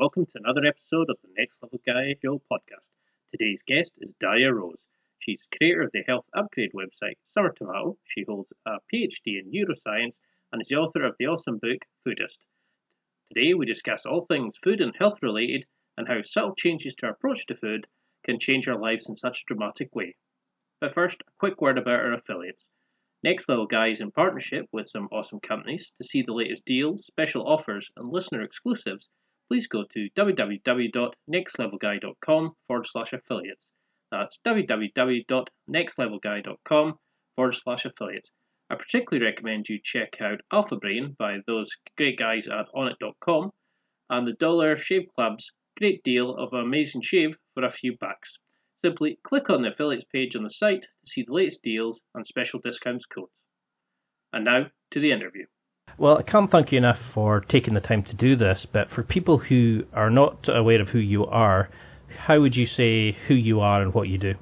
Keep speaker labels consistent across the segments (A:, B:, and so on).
A: welcome to another episode of the Next Level Guy Show podcast. Today's guest is Darya Rose. She's creator of the health upgrade website Summer Tomato. She holds a PhD in neuroscience and is the author of the awesome book Foodist. Today we discuss all things food and health related and how subtle changes to our approach to food can change our lives in such a dramatic way. But first, a quick word about our affiliates. Next Level Guy is in partnership with some awesome companies. To see the latest deals, special offers, and listener exclusives, please go to www.nextlevelguy.com forward slash affiliates. That's www.nextlevelguy.com forward slash affiliates. I particularly recommend you check out Alpha Brain by those great guys at onnit.com and the Dollar Shave Club's great deal of amazing shave for a few bucks. Simply click on the affiliates page on the site to see the latest deals and special discounts codes. And now to the interview.
B: Well, I can't thank you enough for taking the time to do this, but for people who are not aware of who you are, how would you say who you are and what you do?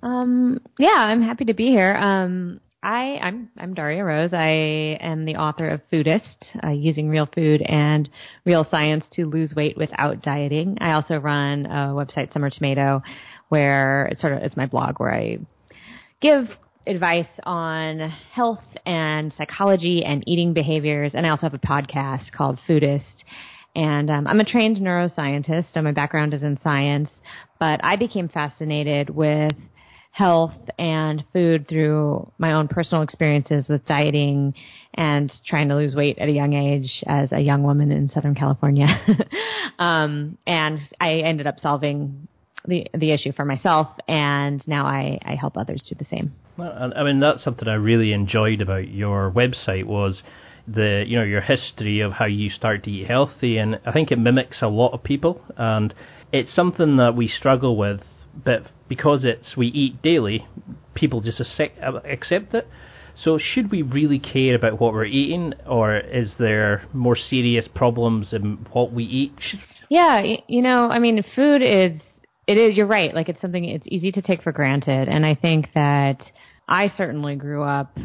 C: Um, yeah, I'm happy to be here. Um, I, I'm I'm Darya Rose. I am the author of Foodist, uh, using real food and real science to lose weight without dieting. I also run a website, Summer Tomato, where it's sort of it's my blog where I give advice on health and psychology and eating behaviors, and I also have a podcast called Foodist. And um, I'm a trained neuroscientist, so my background is in science, but I became fascinated with health and food through my own personal experiences with dieting and trying to lose weight at a young age as a young woman in Southern California. um, and I ended up solving the the issue for myself, and now I, I help others do the same.
B: I mean, that's something I really enjoyed about your website was the you know your history of how you start to eat healthy, and I think it mimics a lot of people, and it's something that we struggle with but because it's we eat daily, people just accept it. So should we really care about what we're eating, or is there more serious problems in what we eat?
C: Yeah, you know, I mean, food is it is. You're right. Like it's something it's easy to take for granted, and I think that I certainly grew up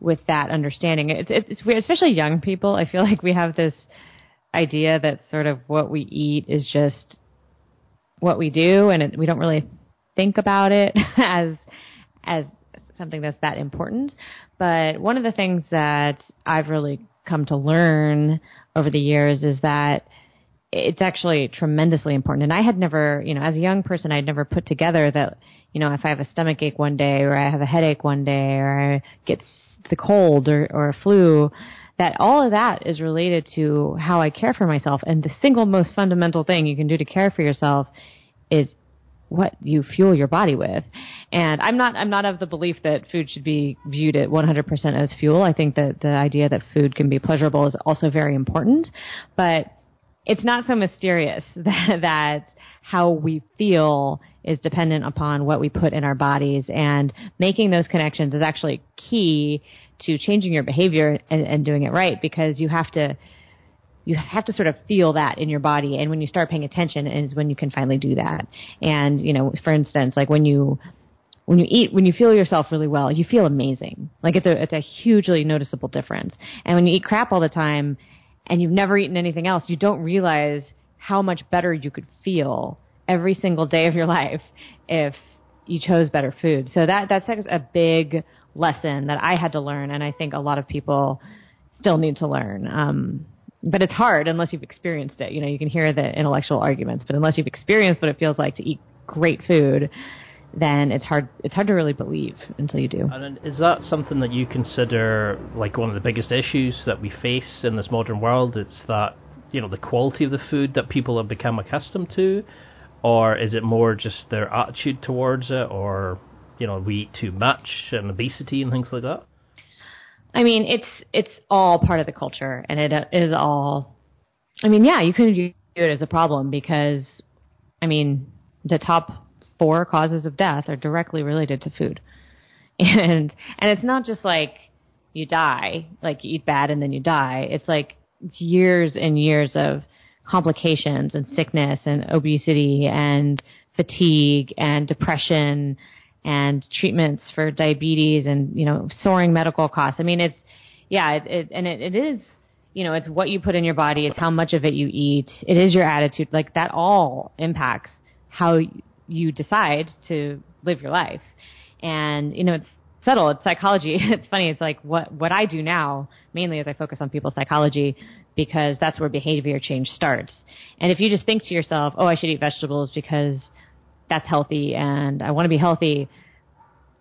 C: with that understanding. It's it's weird, especially young people. I feel like we have this idea that sort of what we eat is just what we do, and it, we don't really think about it as as something that's that important. But one of the things that I've really come to learn over the years is that it's actually tremendously important. And I had never, you know, as a young person, I'd never put together that, you know, if I have a stomach ache one day or I have a headache one day or I get the cold or, or a flu, that all of that is related to how I care for myself. And the single most fundamental thing you can do to care for yourself is what you fuel your body with. And I'm not I'm not of the belief that food should be viewed at 100% as fuel. I think that the idea that food can be pleasurable is also very important, but it's not so mysterious that, that how we feel is dependent upon what we put in our bodies. And making those connections is actually key to changing your behavior and, and doing it right because you have to you have to sort of feel that in your body. And when you start paying attention is when you can finally do that. And you know for instance like when you when you eat when you feel yourself really well you feel amazing. Like it's a it's a hugely noticeable difference. And when you eat crap all the time and you've never eaten anything else you don't realize how much better you could feel every single day of your life if you chose better food so that that's a big lesson that I had to learn, and I think a lot of people still need to learn. Um, but it's hard unless you've experienced it. You know, you can hear the intellectual arguments, but unless you've experienced what it feels like to eat great food, then it's hard. It's hard to really believe until you do.
B: And is that something that you consider like one of the biggest issues that we face in this modern world? It's that you know the quality of the food that people have become accustomed to, or is it more just their attitude towards it, or you know we eat too much and obesity and things like that?
C: I mean, it's it's all part of the culture, and it is all. I mean, yeah, you can view it as a problem because I mean, the top four causes of death are directly related to food. And and it's not just like you die, like you eat bad and then you die. It's like years and years of complications and sickness and obesity and fatigue and depression and treatments for diabetes and you know soaring medical costs. I mean, it's yeah, it, it and it, it is you know it's what you put in your body, it's how much of it you eat, it is your attitude, like that all impacts how you decide to live your life. And you know it's subtle, it's psychology. It's funny. It's like what what I do now mainly is I focus on people's psychology because that's where behavior change starts. And if you just think to yourself, "Oh, I should eat vegetables because that's healthy and I want to be healthy,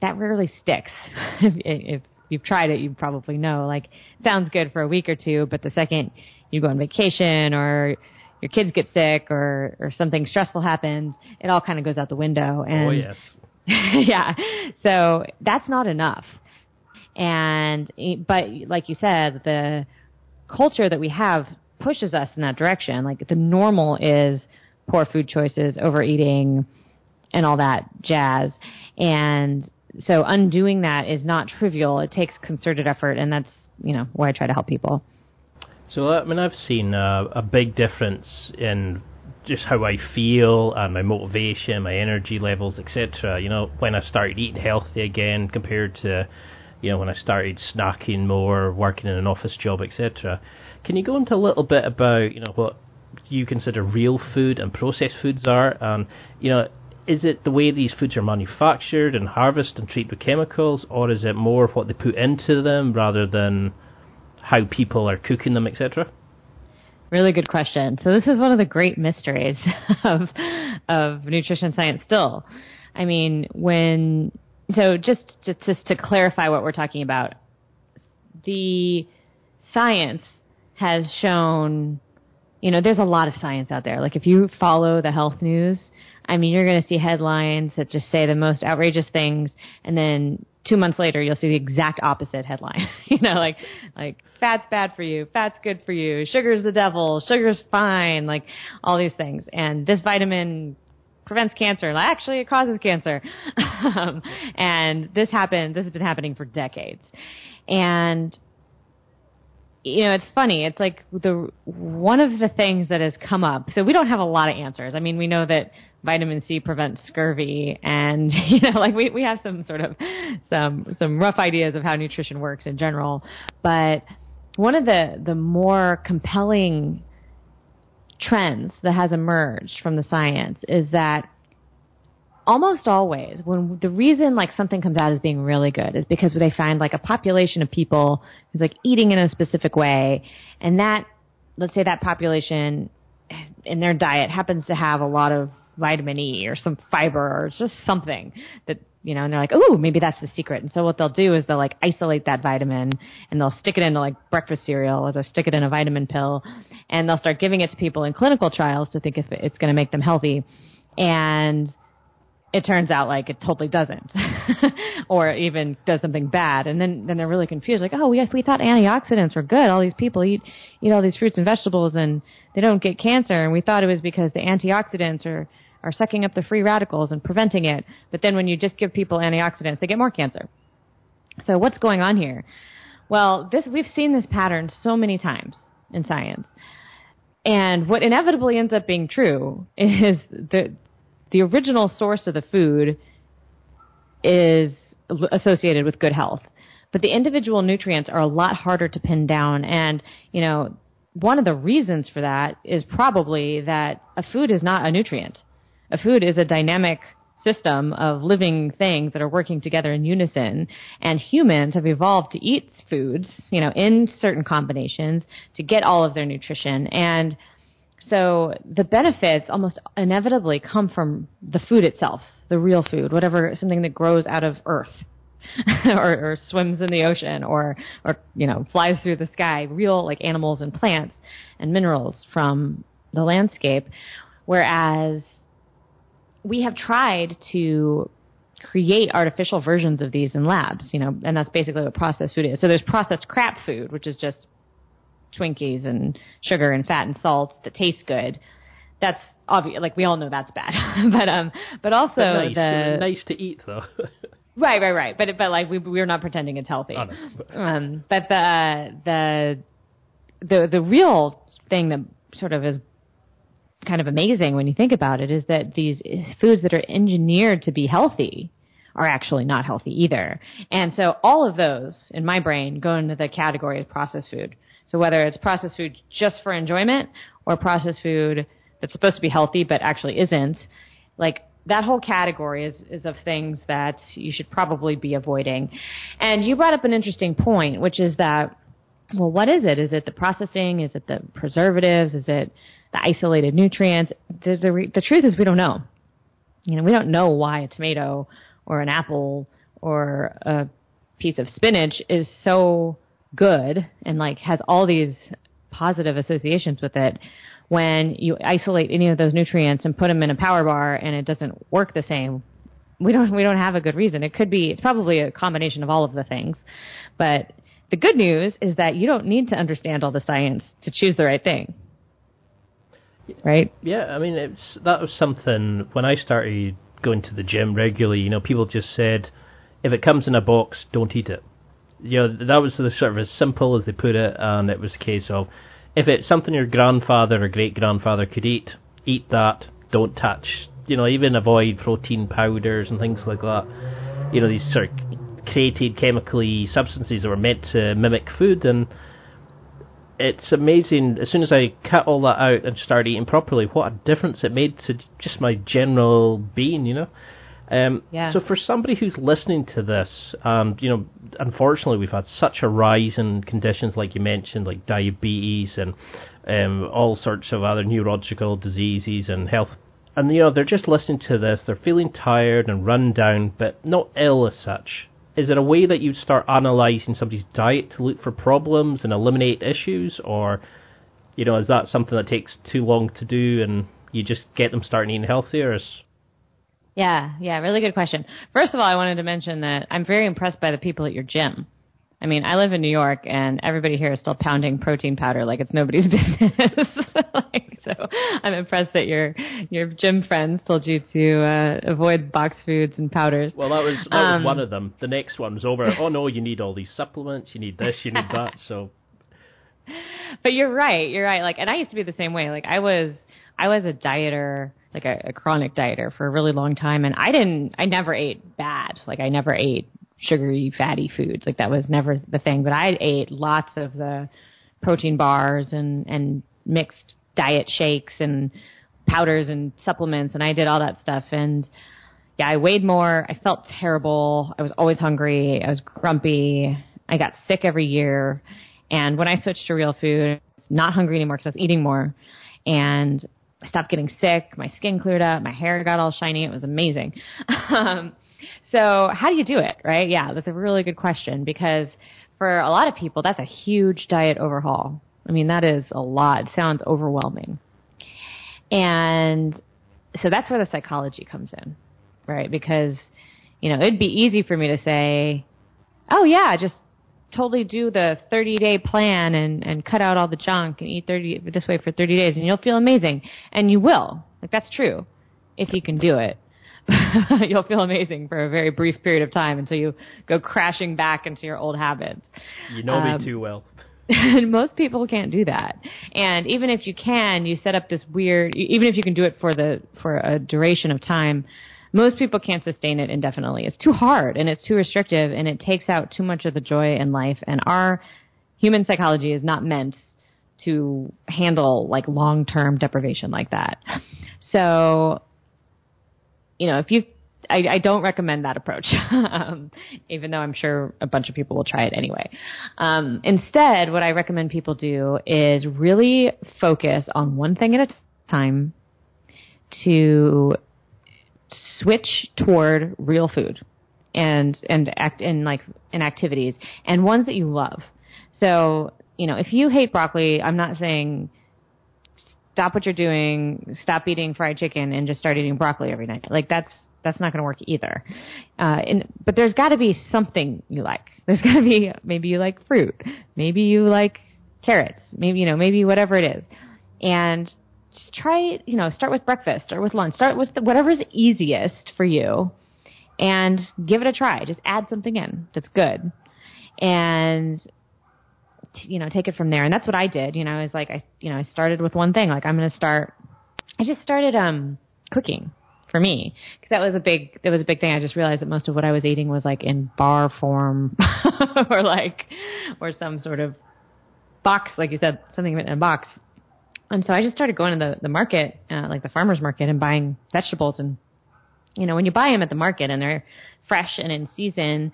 C: that rarely sticks. if, if you've tried it, you probably know. Like, sounds good for a week or two, but the second you go on vacation or your kids get sick or, or something stressful happens, it all kind of goes out the window. Oh, and
B: oh, yes.
C: yeah. So that's not enough. And, but like you said, the culture that we have pushes us in that direction. Like the normal is poor food choices, overeating, and all that jazz. And so undoing that is not trivial. It takes concerted effort, and that's you know where I try to help people.
B: So I mean, I've seen uh, a big difference in just how I feel and my motivation, my energy levels, etc. You know, when I started eating healthy again compared to, you know, when I started snacking more, working in an office job, etc. Can you go into a little bit about, you know, what you consider real food and processed foods are, and you know, is it the way these foods are manufactured and harvested and treated with chemicals, or is it more what they put into them rather than how people are cooking them, etc.?
C: Really good question. So this is one of the great mysteries of of nutrition science. Still, I mean, when so just just, just to clarify what we're talking about, the science has shown you know, there's a lot of science out there. Like if you follow the health news, I mean, you're going to see headlines that just say the most outrageous things, and then two months later, you'll see the exact opposite headline. you know, like like fat's bad for you, fat's good for you, sugar's the devil, sugar's fine, like all these things. And this vitamin prevents cancer. Actually, it causes cancer. um, and this happened. This has been happening for decades. And you know, it's funny. It's like the one of the things that has come up. So we don't have a lot of answers. I mean, we know that vitamin C prevents scurvy, and you know, like we we have some sort of some some rough ideas of how nutrition works in general. But one of the the more compelling trends that has emerged from the science is that almost always when the reason like something comes out as being really good is because they find like a population of people who's like eating in a specific way. And that let's say that population in their diet happens to have a lot of vitamin E or some fiber or just something that you know and they're like oh maybe that's the secret. And so what they'll do is they'll like isolate that vitamin and they'll stick it into like breakfast cereal or they'll stick it in a vitamin pill and they'll start giving it to people in clinical trials to think if it's going to make them healthy. And it turns out like it totally doesn't, or even does something bad, and then then they're really confused. Like, oh, we we thought antioxidants were good. All these people eat eat all these fruits and vegetables, and they don't get cancer, and we thought it was because the antioxidants are are sucking up the free radicals and preventing it. But then when you just give people antioxidants, they get more cancer. So what's going on here? Well, this we've seen this pattern so many times in science. And what inevitably ends up being true is that the original source of the food is associated with good health. But the individual nutrients are a lot harder to pin down. And, you know, one of the reasons for that is probably that a food is not a nutrient. A food is a dynamic system of living things that are working together in unison. And humans have evolved to eat foods, you know, in certain combinations to get all of their nutrition. And so the benefits almost inevitably come from the food itself, the real food, whatever something that grows out of earth. or, or swims in the ocean or or you know flies through the sky real like animals and plants and minerals from the landscape whereas we have tried to create artificial versions of these in labs, you know, and that's basically what processed food is. So there's processed crap food, which is just Twinkies and sugar and fat and salt that taste good. that's obvious. Like we all know that's bad. but um, but also
B: But nice.
C: the
B: nice to eat though.
C: Right, right, right. But but like we we're not pretending it's healthy.
B: Oh, no.
C: Um, but the the the the real thing that sort of is kind of amazing when you think about it is that these foods that are engineered to be healthy are actually not healthy either. And so all of those in my brain go into the category of processed food. So whether it's processed food just for enjoyment or processed food that's supposed to be healthy but actually isn't, like that whole category is, is of things that you should probably be avoiding. And you brought up an interesting point, which is that, well, what is it? Is it the processing? Is it the preservatives? Is it the isolated nutrients? The, the, the truth is we don't know. You know, we don't know why a tomato or an apple or a piece of spinach is so good and like has all these positive associations with it when you isolate any of those nutrients and put them in a power bar and it doesn't work the same we don't we don't have a good reason it could be it's probably a combination of all of the things but the good news is that you don't need to understand all the science to choose the right thing right
B: Yeah, I mean, it's that was something when I started going to the gym regularly. You know, people just said, if it comes in a box, don't eat it. You know, that was the sort of as simple as they put it, and it was a case of, if it's something your grandfather or great grandfather could eat, eat that. Don't touch. You know, even avoid protein powders and things like that. You know, these sort of created chemically substances that were meant to mimic food and it's amazing. As soon as I cut all that out and started eating properly, what a difference it made to just my general being, you know. Um,
C: Yeah.
B: So for somebody who's listening to this, um, you know, unfortunately we've had such a rise in conditions like you mentioned, like diabetes and um, all sorts of other neurological diseases and health. And you know, they're just listening to this, they're feeling tired and run down, but not ill as such is it a way that you'd start analysing somebody's diet to look for problems and eliminate issues, or you know, is that something that takes too long to do and you just get them starting eating healthier? Is
C: Yeah, yeah, really good question. First of all, I wanted to mention that I'm very impressed by the people at your gym. I mean, I live in New York, and everybody here is still pounding protein powder like it's nobody's business. like, so I'm impressed that your your gym friends told you to uh, avoid box foods and powders.
B: well, that was that
C: Um,
B: was one of them. The next one was over. oh no, you need all these supplements. You need this. You need that. So
C: but you're right. You're right. Like, and I used to be the same way. Like, I was, I was a dieter, like a, a chronic dieter for a really long time, and I didn't, I never ate bad. Like, I never ate sugary, fatty foods. Like, that was never the thing. But I ate lots of the protein bars and and mixed diet shakes and powders and supplements, and I did all that stuff. And yeah, I weighed more. I felt terrible. I was always hungry. I was grumpy. I got sick every year. And when I switched to real food, not hungry anymore because I was eating more, and I stopped getting sick. My skin cleared up. My hair got all shiny. It was amazing. um, so how do you do it, right? Yeah, that's a really good question because for a lot of people, that's a huge diet overhaul. I mean, that is a lot. It sounds overwhelming. And so that's where the psychology comes in, right? Because, you know, it'd be easy for me to say, oh, yeah, just totally do the 30 day plan and, and cut out all the junk and eat 30 this way for 30 days and you'll feel amazing. And you will. Like, that's true if you can do it. you'll feel amazing for a very brief period of time until you go crashing back into your old habits.
B: you know
C: Um,
B: me too well.
C: And most people can't do that. And even if you can, you set up this weird. Even if you can do it for the for a duration of time, most people can't sustain it indefinitely. It's too hard and it's too restrictive, and it takes out too much of the joy in life. And our human psychology is not meant to handle like long term deprivation like that. So, you know, if you I, I don't recommend that approach, um, even though I'm sure a bunch of people will try it anyway. Um, instead, what I recommend people do is really focus on one thing at a time to switch toward real food and and act in like in activities and ones that you love. So, you know, if you hate broccoli, I'm not saying stop what you're doing, stop eating fried chicken and just start eating broccoli every night. Like that's that's not going to work either. Uh, and, but there's got to be something you like. There's got to be maybe you like fruit, maybe you like carrots, maybe you know maybe whatever it is, and just try, you know, start with breakfast, or with lunch, start with whatever's easiest for you and give it a try. Just add something in that's good. And you know, take it from there. And that's what I did. You know, I was like, I, you know, I started with one thing. Like, I'm going to start. I just started um cooking for me because that was a big that was a big thing. I just realized that most of what I was eating was like in bar form or like or some sort of box, like you said, something in a box. And so I just started going to the the market, uh, like the farmers market, and buying vegetables. And you know, when you buy them at the market and they're fresh and in season,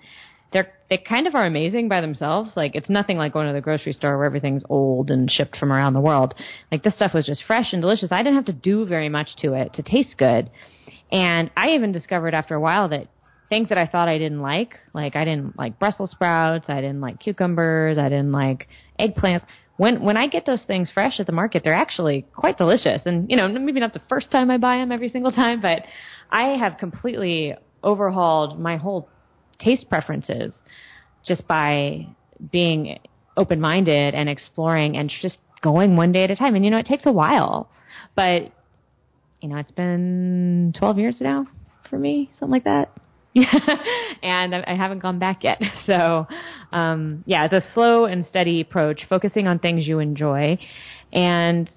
C: they're they kind of are amazing by themselves. Like it's nothing like going to the grocery store where everything's old and shipped from around the world. Like this stuff was just fresh and delicious. I didn't have to do very much to it to taste good. And I even discovered after a while that things that I thought I didn't like, like I didn't like Brussels sprouts, I didn't like cucumbers, I didn't like eggplants. When when I get those things fresh at the market, they're actually quite delicious. And you know, maybe not the first time I buy them every single time, but I have completely overhauled my whole taste preferences just by being open minded and exploring and just going one day at a time. And you know, it takes a while, but you know, it's been 12 years now for me, something like that. and I haven't gone back yet. So, um, yeah, it's a slow and steady approach, focusing on things you enjoy, and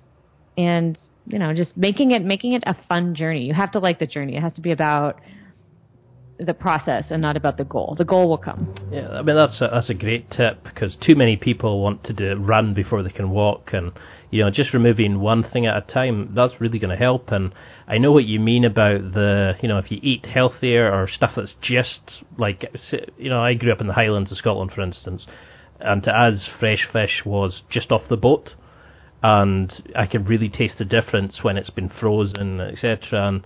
C: and you know, just making it making it a fun journey. You have to like the journey. It has to be about the process and not about the goal. The goal will come.
B: Yeah, I mean that's a, that's a great tip because too many people want to do, run before they can walk, and you know just removing one thing at a time that's really going to help. And I know what you mean about the you know if you eat healthier or stuff that's just like you know I grew up in the Highlands of Scotland for instance, and to us fresh fish was just off the boat. And I could really taste the difference when it's been frozen, etc. And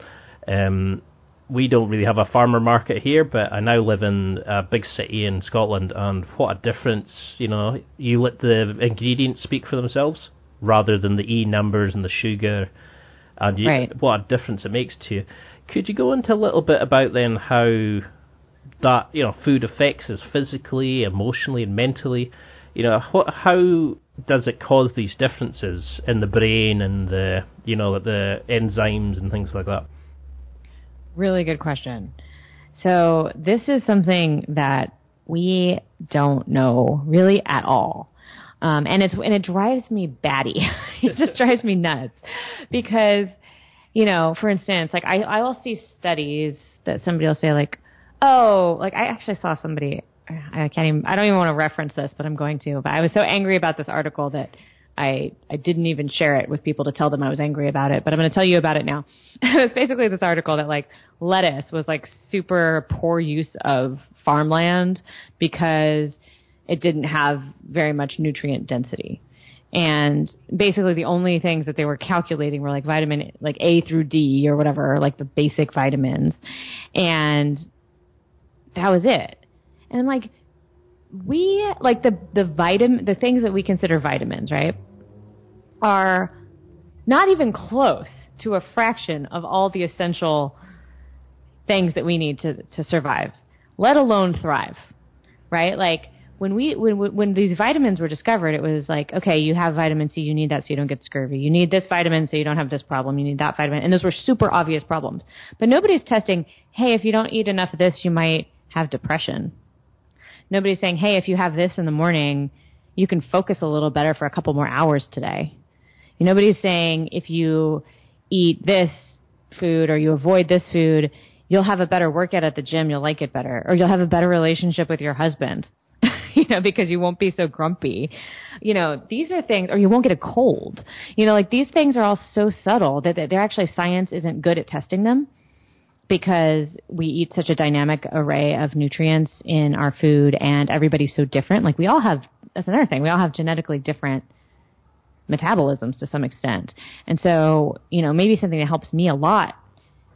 B: um, we don't really have a farmer market here, but I now live in a big city in Scotland, and what a difference! You know, you let the ingredients speak for themselves rather than the e numbers and the sugar, and you,
C: right.
B: what a difference it makes to you. Could you go into a little bit about then how that you know food affects us physically, emotionally, and mentally? You know, what, how does it cause these differences in the brain and the you know the enzymes and things like that?
C: Really good question. So this is something that we don't know really at all. Um, and it's and it drives me batty. it just drives me nuts because, you know, for instance, like I I will see studies that somebody will say like, oh, like I actually saw somebody. I can't even. I don't even want to reference this, but I'm going to. But I was so angry about this article that I I didn't even share it with people to tell them I was angry about it, but I'm going to tell you about it now. it was basically this article that like lettuce was like super poor use of farmland because it didn't have very much nutrient density. And basically the only things that they were calculating were like vitamin like A through D or whatever, like the basic vitamins. And that was it. And I'm like, we like the the vitamin the things that we consider vitamins, right? Are not even close to a fraction of all the essential things that we need to to survive, let alone thrive. Right? Like when we when when these vitamins were discovered, it was like, okay, you have vitamin C, you need that so you don't get scurvy. You need this vitamin so you don't have this problem. You need that vitamin, and those were super obvious problems. But nobody's testing. Hey, if you don't eat enough of this, you might have depression Nobody's saying, hey, if you have this in the morning, you can focus a little better for a couple more hours today. Nobody's saying if you eat this food or you avoid this food, you'll have a better workout at the gym, you'll like it better, or you'll have a better relationship with your husband. you know, because you won't be so grumpy. You know, these are things, or you won't get a cold. You know, like these things are all so subtle that they're actually science isn't good at testing them because we eat such a dynamic array of nutrients in our food and everybody's so different. Like we all have, that's another thing, we all have genetically different metabolisms to some extent. And so, you know, maybe something that helps me a lot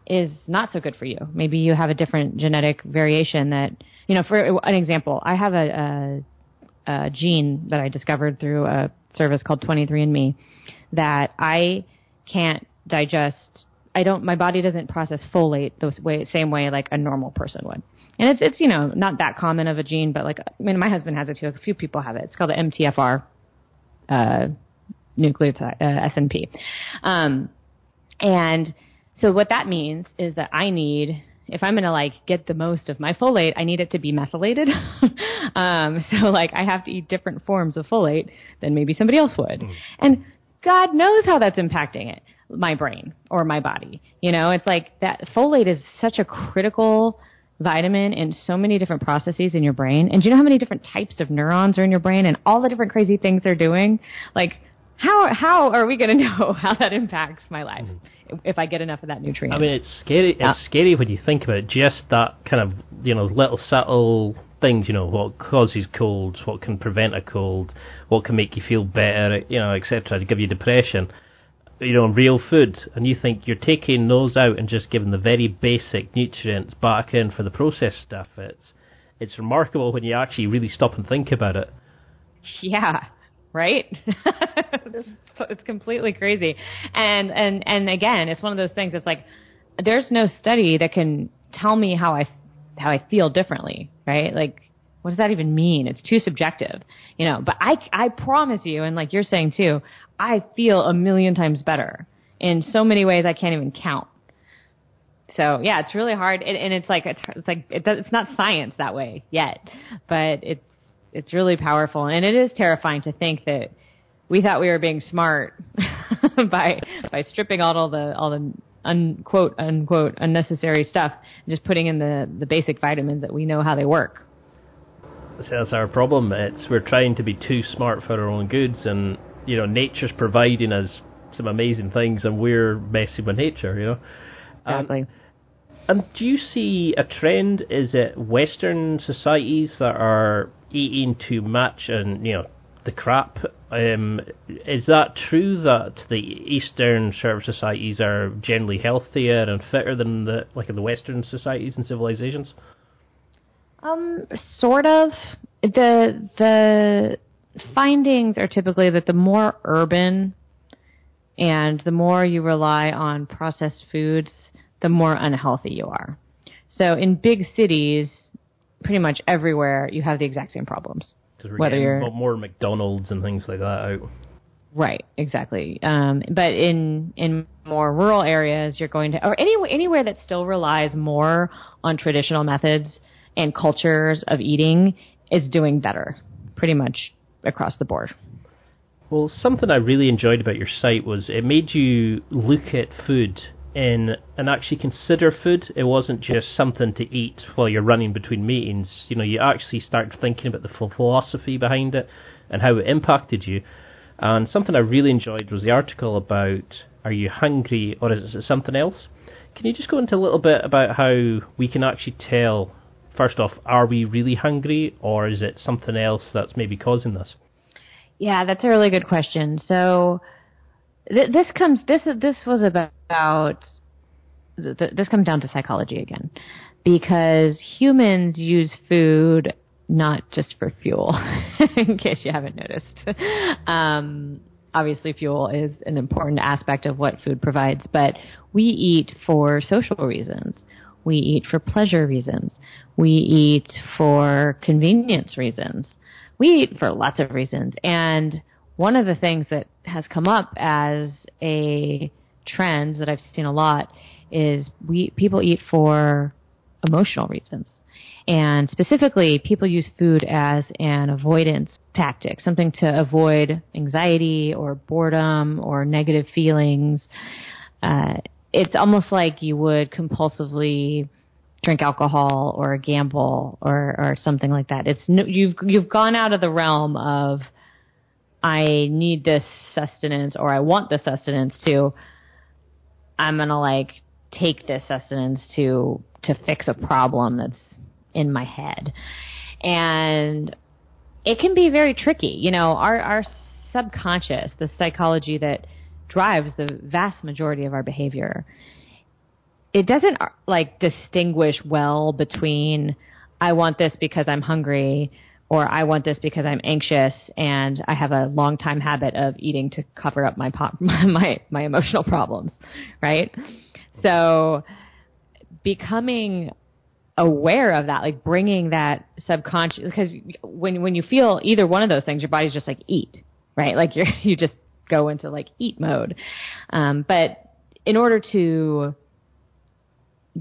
C: is not so good for you. Maybe you have a different genetic variation that, you know, for an example, I have a, a, a gene that I discovered through a service called 23andMe that I can't digest I don't, my body doesn't process folate the way, same way like a normal person would. And it's, it's, you know, not that common of a gene, but like, I mean, my husband has it too. A few people have it. It's called the MTFR, uh, nucleotide, uh, SNP. Um, And so what that means is that I need if I'm going to like get the most of my folate, I need it to be methylated. um, so like I have to eat different forms of folate than maybe somebody else would. Mm. And God knows how that's impacting it, my brain or my body. You know, it's like that folate is such a critical vitamin in so many different processes in your brain. And do you know how many different types of neurons are in your brain and all the different crazy things they're doing? Like, how how are we going to know how that impacts my life if I get enough of that nutrient?
B: I mean, it's scary. It's yeah. scary when you think about it. Just that kind of you know little subtle things. You know what causes colds, what can prevent a cold, what can make you feel better, you know, etc. To give you depression. You know, real food, and you think you're taking those out and just giving the very basic nutrients back in for the processed stuff. It's it's remarkable when you actually really stop and think about it.
C: Yeah, right? it's completely crazy. And and and again, it's one of those things. It's like there's no study that can tell me how I how I feel differently, right? Like what does that even mean? It's too subjective, you know. But I I promise you, and like you're saying too, I feel a million times better in so many ways I can't even count. So yeah, it's really hard, and, and it's like it's, it's like it it's not science that way yet, but it's it's really powerful, and it is terrifying to think that we thought we were being smart by by stripping out all the all the unquote unquote unnecessary stuff and just putting in the the basic vitamins that we know how they work.
B: That's our problem. It's we're trying to be too smart for our own goods, and you know nature's providing us some amazing things, and we're messing with nature. You know.
C: Exactly.
B: Um, and do you see a trend? Is it Western societies that are eating too much and you know the crap? Um, is that true that the Eastern sort of societies are generally healthier and fitter than the like in the Western societies and civilizations?
C: Um, sort of. The the findings are typically that the more urban and the more you rely on processed foods, the more unhealthy you are. So in big cities, pretty much everywhere, you have the exact same problems.
B: Whether you're more McDonald's and things like that out.
C: Right, exactly. Um, but in in more rural areas, you're going to, or any, anywhere that still relies more on traditional methods and cultures of eating is doing better, pretty much across the board.
B: Well, something I really enjoyed about your site was it made you look at food in and actually consider food. It wasn't just something to eat while you're running between meetings. You know, you actually start thinking about the philosophy behind it and how it impacted you. And something I really enjoyed was the article about are you hungry or is it something else? Can you just go into a little bit about how we can actually tell, first off, are we really hungry or is it something else that's maybe causing this?
C: Yeah, that's a really good question. So th- this comes this this was about th- this comes down to psychology again because humans use food not just for fuel in case you haven't noticed um, obviously fuel is an important aspect of what food provides but we eat for social reasons we eat for pleasure reasons we eat for convenience reasons we eat for lots of reasons and one of the things that has come up as a trend that I've seen a lot is we people eat for emotional reasons. And specifically, people use food as an avoidance tactic, something to avoid anxiety or boredom or negative feelings. Uh, it's almost like you would compulsively drink alcohol or gamble or, or something like that. It's no, you've you've gone out of the realm of I need this sustenance or I want this sustenance to I'm to like take this sustenance to to fix a problem that's in my head. And it can be very tricky. You know, our our subconscious, the psychology that drives the vast majority of our behavior, it doesn't like distinguish well between I want this because I'm hungry or I want this because I'm anxious and I have a long time habit of eating to cover up my pop, my my emotional problems, right? So becoming aware of that, like bringing that subconscious, because when when you feel either one of those things, your body's just like eat, right? Like you you just go into like eat mode. Um, but in order to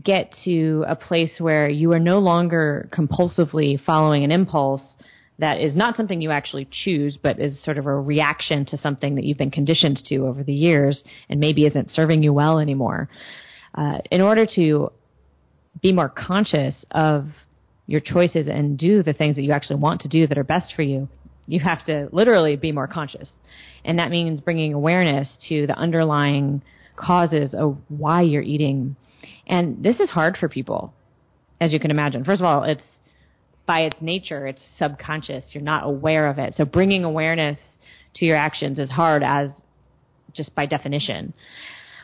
C: get to a place where you are no longer compulsively following an impulse that is not something you actually choose, but is sort of a reaction to something that you've been conditioned to over the years and maybe isn't serving you well anymore. Uh, in order to be more conscious of your choices and do the things that you actually want to do that are best for you, you have to literally be more conscious. And that means bringing awareness to the underlying causes of why you're eating. And this is hard for people, as you can imagine. First of all, it's by its nature, it's subconscious. You're not aware of it. So bringing awareness to your actions is hard as just by definition.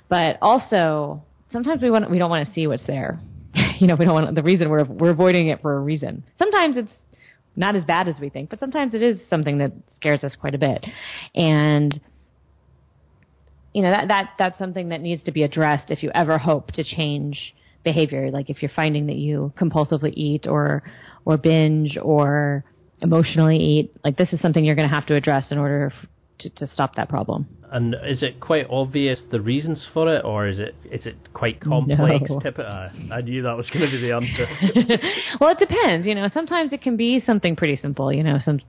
C: But also, sometimes we want we don't want to see what's there. you know, we don't want the reason we're we're avoiding it for a reason. Sometimes it's not as bad as we think, but sometimes it is something that scares us quite a bit. And you know, that that that's something that needs to be addressed if you ever hope to change behavior. Like if you're finding that you compulsively eat or or binge or emotionally eat, like this is something you're going to have to address in order to, to stop that problem.
B: And is it quite obvious the reasons for it, or is it is it quite complex?
C: No.
B: Tip- uh, I knew that was going to be the answer.
C: well, it depends. You know, sometimes it can be something pretty simple. You know, some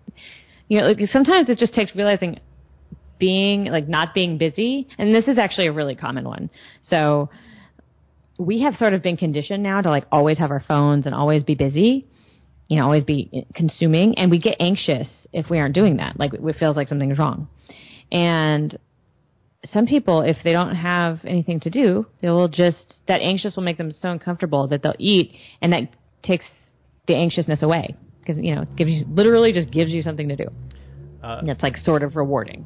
C: you know, like sometimes it just takes realizing being like not being busy, and this is actually a really common one. So we have sort of been conditioned now to like always have our phones and always be busy you know, always be consuming, and we get anxious if we aren't doing that. Like it feels like something's wrong. And some people, if they don't have anything to do, they will just that anxious will make them so uncomfortable that they'll eat, and that takes the anxiousness away because you know it gives you literally just gives you something to do. Uh, and it's like sort of rewarding.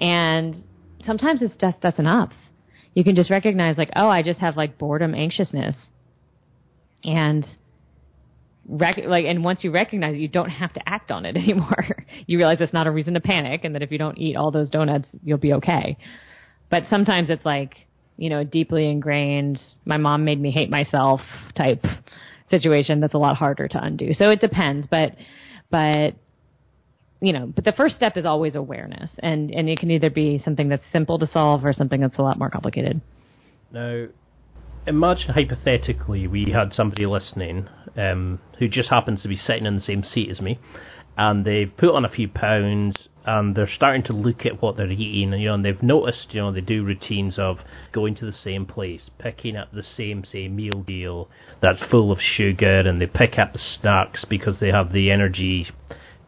C: And sometimes it's just that's enough. You can just recognize like, oh, I just have like boredom, anxiousness, and rec- like and once you recognize it you don't have to act on it anymore. You realize it's not a reason to panic and that if you don't eat all those donuts you'll be okay. But sometimes it's like you know deeply ingrained my mom made me hate myself type situation that's a lot harder to undo. So it depends but but you know but the first step is always awareness and and it can either be something that's simple to solve or something that's a lot more complicated.
B: Now imagine hypothetically we had somebody listening um, who just happens to be sitting in the same seat as me, and they've put on a few pounds, and they're starting to look at what they're eating, and you know, and they've noticed, you know, they do routines of going to the same place, picking up the same say meal deal that's full of sugar, and they pick up the snacks because they have the energy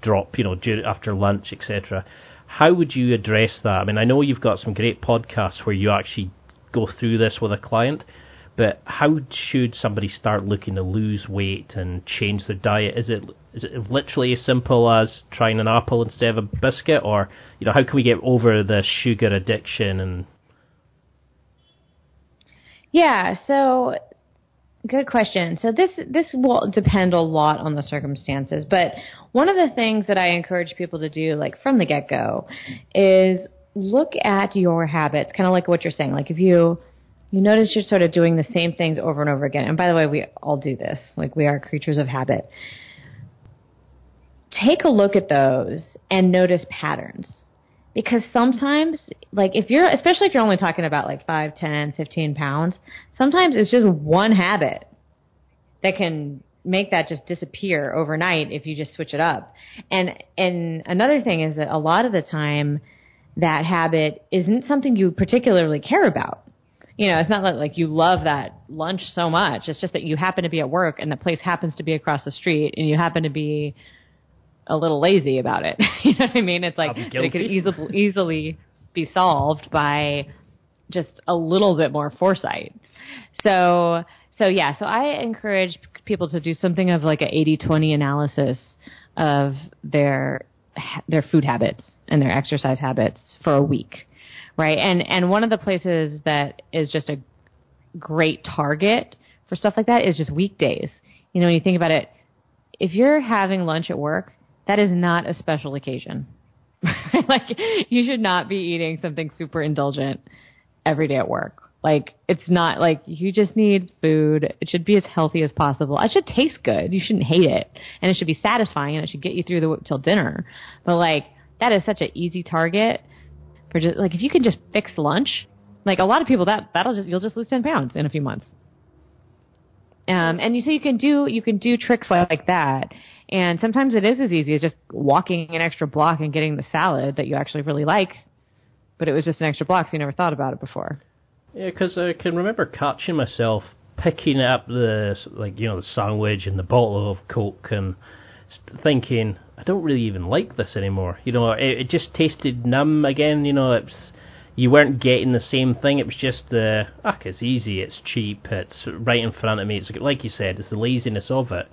B: drop, you know, after lunch, etc. How would you address that? I mean, I know you've got some great podcasts where you actually go through this with a client but how should somebody start looking to lose weight and change their diet? Is it is it literally as simple as trying an apple instead of a biscuit, or you know, how can we get over the sugar addiction and?
C: Yeah, so good question. So this this will depend a lot on the circumstances, but one of the things that I encourage people to do, like from the get go, is look at your habits, kind of like what you're saying. Like if you you notice you're sort of doing the same things over and over again. And by the way, we all do this. Like we are creatures of habit. Take a look at those and notice patterns. Because sometimes, like if you're, especially if you're only talking about like 5, 10, 15 pounds, sometimes it's just one habit that can make that just disappear overnight if you just switch it up. And, and another thing is that a lot of the time, that habit isn't something you particularly care about you know, it's not like you love that lunch so much. It's just that you happen to be at work and the place happens to be across the street and you happen to be a little lazy about it. you know what I mean? It's like it could easily easily be solved by just a little bit more foresight. So, so yeah, so I encourage people to do something of like a 80-20 analysis of their their food habits and their exercise habits for a week right? And and one of the places that is just a great target for stuff like that is just weekdays. You know, when you think about it, if you're having lunch at work, that is not a special occasion. like you should not be eating something super indulgent every day at work. Like it's not like you just need food. It should be as healthy as possible. It should taste good. You shouldn't hate it, and it should be satisfying, and it should get you through the till dinner. But like that is such an easy target for just like if you can just fix lunch, Like a lot of people, that that'll just you'll just lose ten pounds in a few months. Um, and you so you can do you can do tricks like that, and sometimes it is as easy as just walking an extra block and getting the salad that you actually really like, but it was just an extra block, so you never thought about it before.
B: Yeah, because I can remember catching myself picking up the like you know the sandwich and the bottle of Coke and thinking I don't really even like this anymore. You know, it, it just tasted numb again. You know, it's you weren't getting the same thing. It was just the ah, it's easy, it's cheap, it's right in front of me. It's like you said, it's the laziness of it.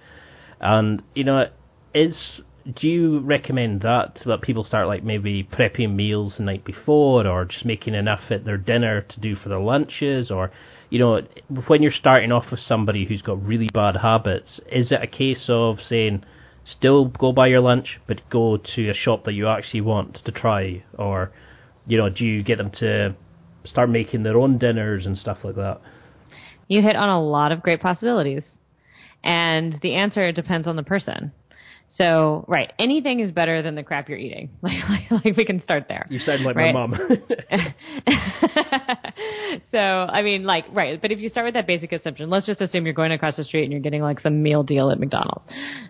B: And you know, is do you recommend that that people start like maybe prepping meals the night before, or just making enough at their dinner to do for their lunches, or you know, when you're starting off with somebody who's got really bad habits, is it a case of saying still go buy your lunch, but go to a shop that you actually want to try, or you know, do you get them to start making their own dinners and stuff like that?
C: You hit on a lot of great possibilities. And the answer depends on the person. So, right, anything is better than the crap you're eating. Like, like, like we can start there.
B: You sound like
C: right?
B: my mom.
C: so, I mean, like, right, but if you start with that basic assumption, let's just assume you're going across the street and you're getting like some meal deal at McDonald's.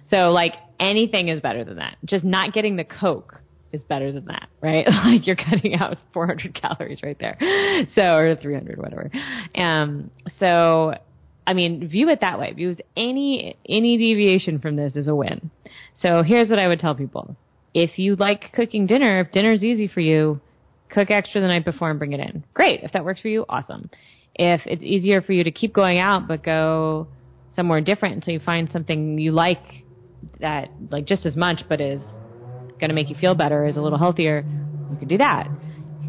C: So, like, anything is better than that. Just not getting the Coke is better than that, right? like you're cutting out 400 calories right there. So, or 300, whatever. Um, so I mean, view it that way. View any any deviation from this is a win. So here's what I would tell people: if you like cooking dinner, if dinner's easy for you, cook extra the night before and bring it in. Great. If that works for you, awesome. If it's easier for you to keep going out but go somewhere different until you find something you like that like just as much but is going to make you feel better, is a little healthier, you could do that.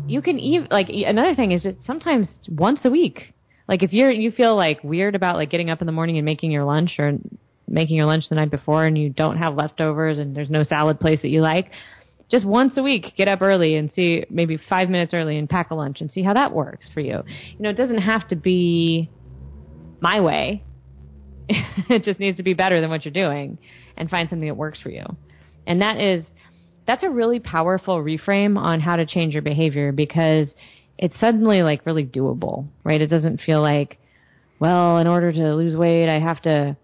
C: You can even like another thing is that sometimes once a week like if you're you feel like weird about like getting up in the morning and making your lunch or making your lunch the night before and you don't have leftovers and there's no salad place that you like, just once a week get up early and see maybe five minutes early and pack a lunch and see how that works for you. You know, it doesn't have to be my way. it just needs to be better than what you're doing and find something that works for you. And that is that's a really powerful reframe on how to change your behavior because it's suddenly like really doable, right? It doesn't feel like, well, in order to lose weight, I have to,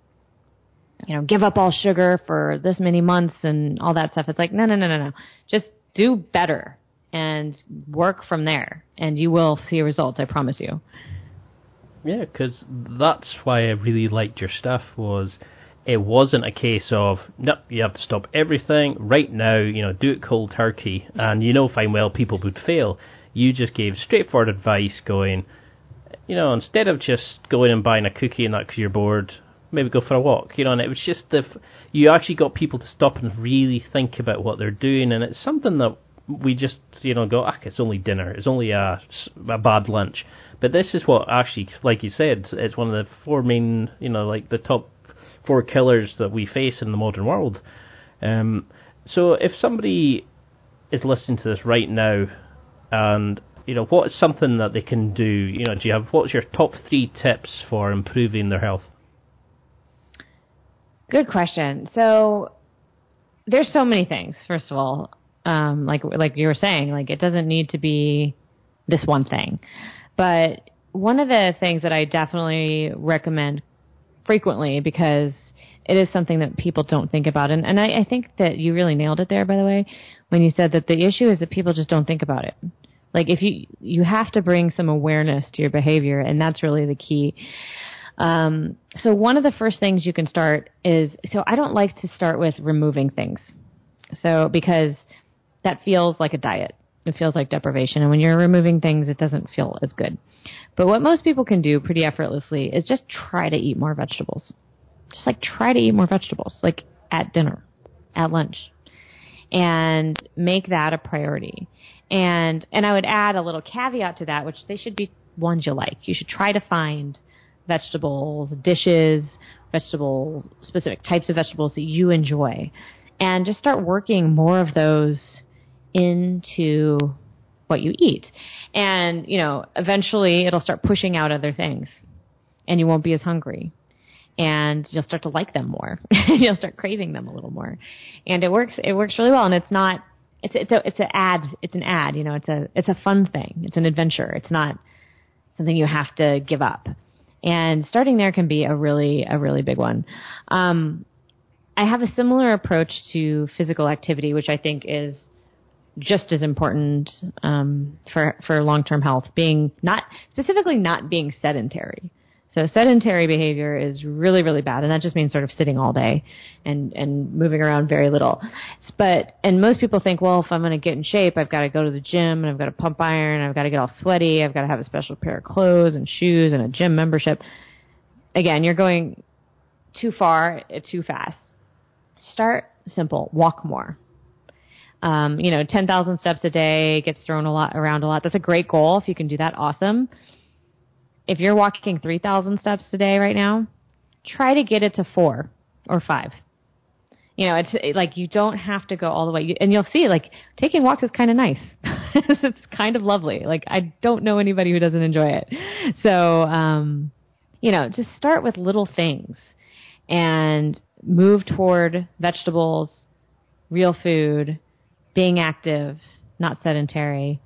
C: you know, give up all sugar for this many months and all that stuff. It's like, no, no, no, no, no. Just do better and work from there, and you will see results. I promise you.
B: Yeah, because that's why I really liked your stuff. Was it wasn't a case of nope, you have to stop everything right now. You know, do it cold turkey, and you know fine well people would fail you just gave straightforward advice going, you know, instead of just going and buying a cookie and that because you're bored, maybe go for a walk, you know, and it was just the, you actually got people to stop and really think about what they're doing, and it's something that we just, you know, go, ah, it's only dinner, it's only a, a bad lunch. But this is what actually, like you said, it's one of the four main, you know, like the top four killers that we face in the modern world. Um, so if somebody is listening to this right now and you know what is something that they can do? You know, do you have what's your top three tips for improving their health?
C: Good question. So there's so many things. First of all, um, like like you were saying, like it doesn't need to be this one thing, but one of the things that I definitely recommend frequently because it is something that people don't think about. And, and I, I think that you really nailed it there, by the way, when you said that the issue is that people just don't think about it. Like if you, you have to bring some awareness to your behavior and that's really the key. Um, so one of the first things you can start is, so I don't like to start with removing things. So because that feels like a diet. It feels like deprivation. And when you're removing things, it doesn't feel as good. But what most people can do pretty effortlessly is just try to eat more vegetables just like try to eat more vegetables, like at dinner, at lunch, and make that a priority. And and I would add a little caveat to that, which they should be ones you like. You should try to find vegetables, dishes, vegetable specific types of vegetables that you enjoy, and just start working more of those into what you eat. And, you know, eventually it'll start pushing out other things and you won't be as hungry and you'll start to like them more. you'll start craving them a little more, and it works. It works really well, and it's not. It's it's a it's an ad. It's an ad. You know, it's a it's a fun thing. It's an adventure. It's not something you have to give up. And starting there can be a really, a really big one. Um, I have a similar approach to physical activity, which I think is just as important um, for for long term health. Being not specifically not being sedentary. So sedentary behavior is really, really bad, and that just means sort of sitting all day and and moving around very little. But and most people think, well, if I'm going to get in shape, I've got to go to the gym and I've got to pump iron, I've got to get all sweaty, I've got to have a special pair of clothes and shoes and a gym membership. Again, you're going too far, too fast. Start simple, walk more. Um, you know, 10,000 steps a day gets thrown a lot around a lot. That's a great goal. If you can do that, awesome if you're walking 3,000 steps a day right now, try to get it to four or five. You know, it's like you don't have to go all the way. And you'll see, like, taking walks is kind of nice. it's kind of lovely. Like, I don't know anybody who doesn't enjoy it. So, um, you know, just start with little things and move toward vegetables, real food, being active, not sedentary,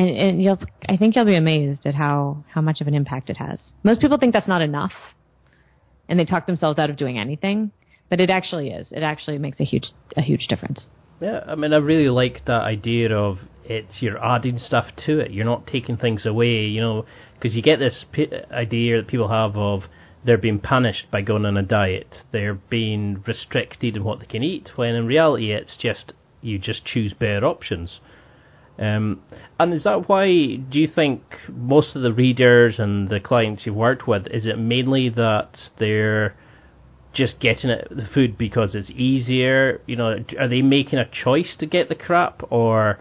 C: and, and you'll I think you'll be amazed at how how much of an impact it has. Most people think that's not enough, and they talk themselves out of doing anything, but it actually is. It actually makes a huge a huge difference.
B: Yeah, I mean, I really like that idea of it's you're adding stuff to it. You're not taking things away, you know, because you get this p- idea that people have of they're being punished by going on a diet. They're being restricted in what they can eat, when in reality it's just you just choose better options. Um, and is that why do you think most of the readers and the clients you've worked with is it mainly that they're just getting it, the food because it's easier? You know, are they making a choice to get the crap, or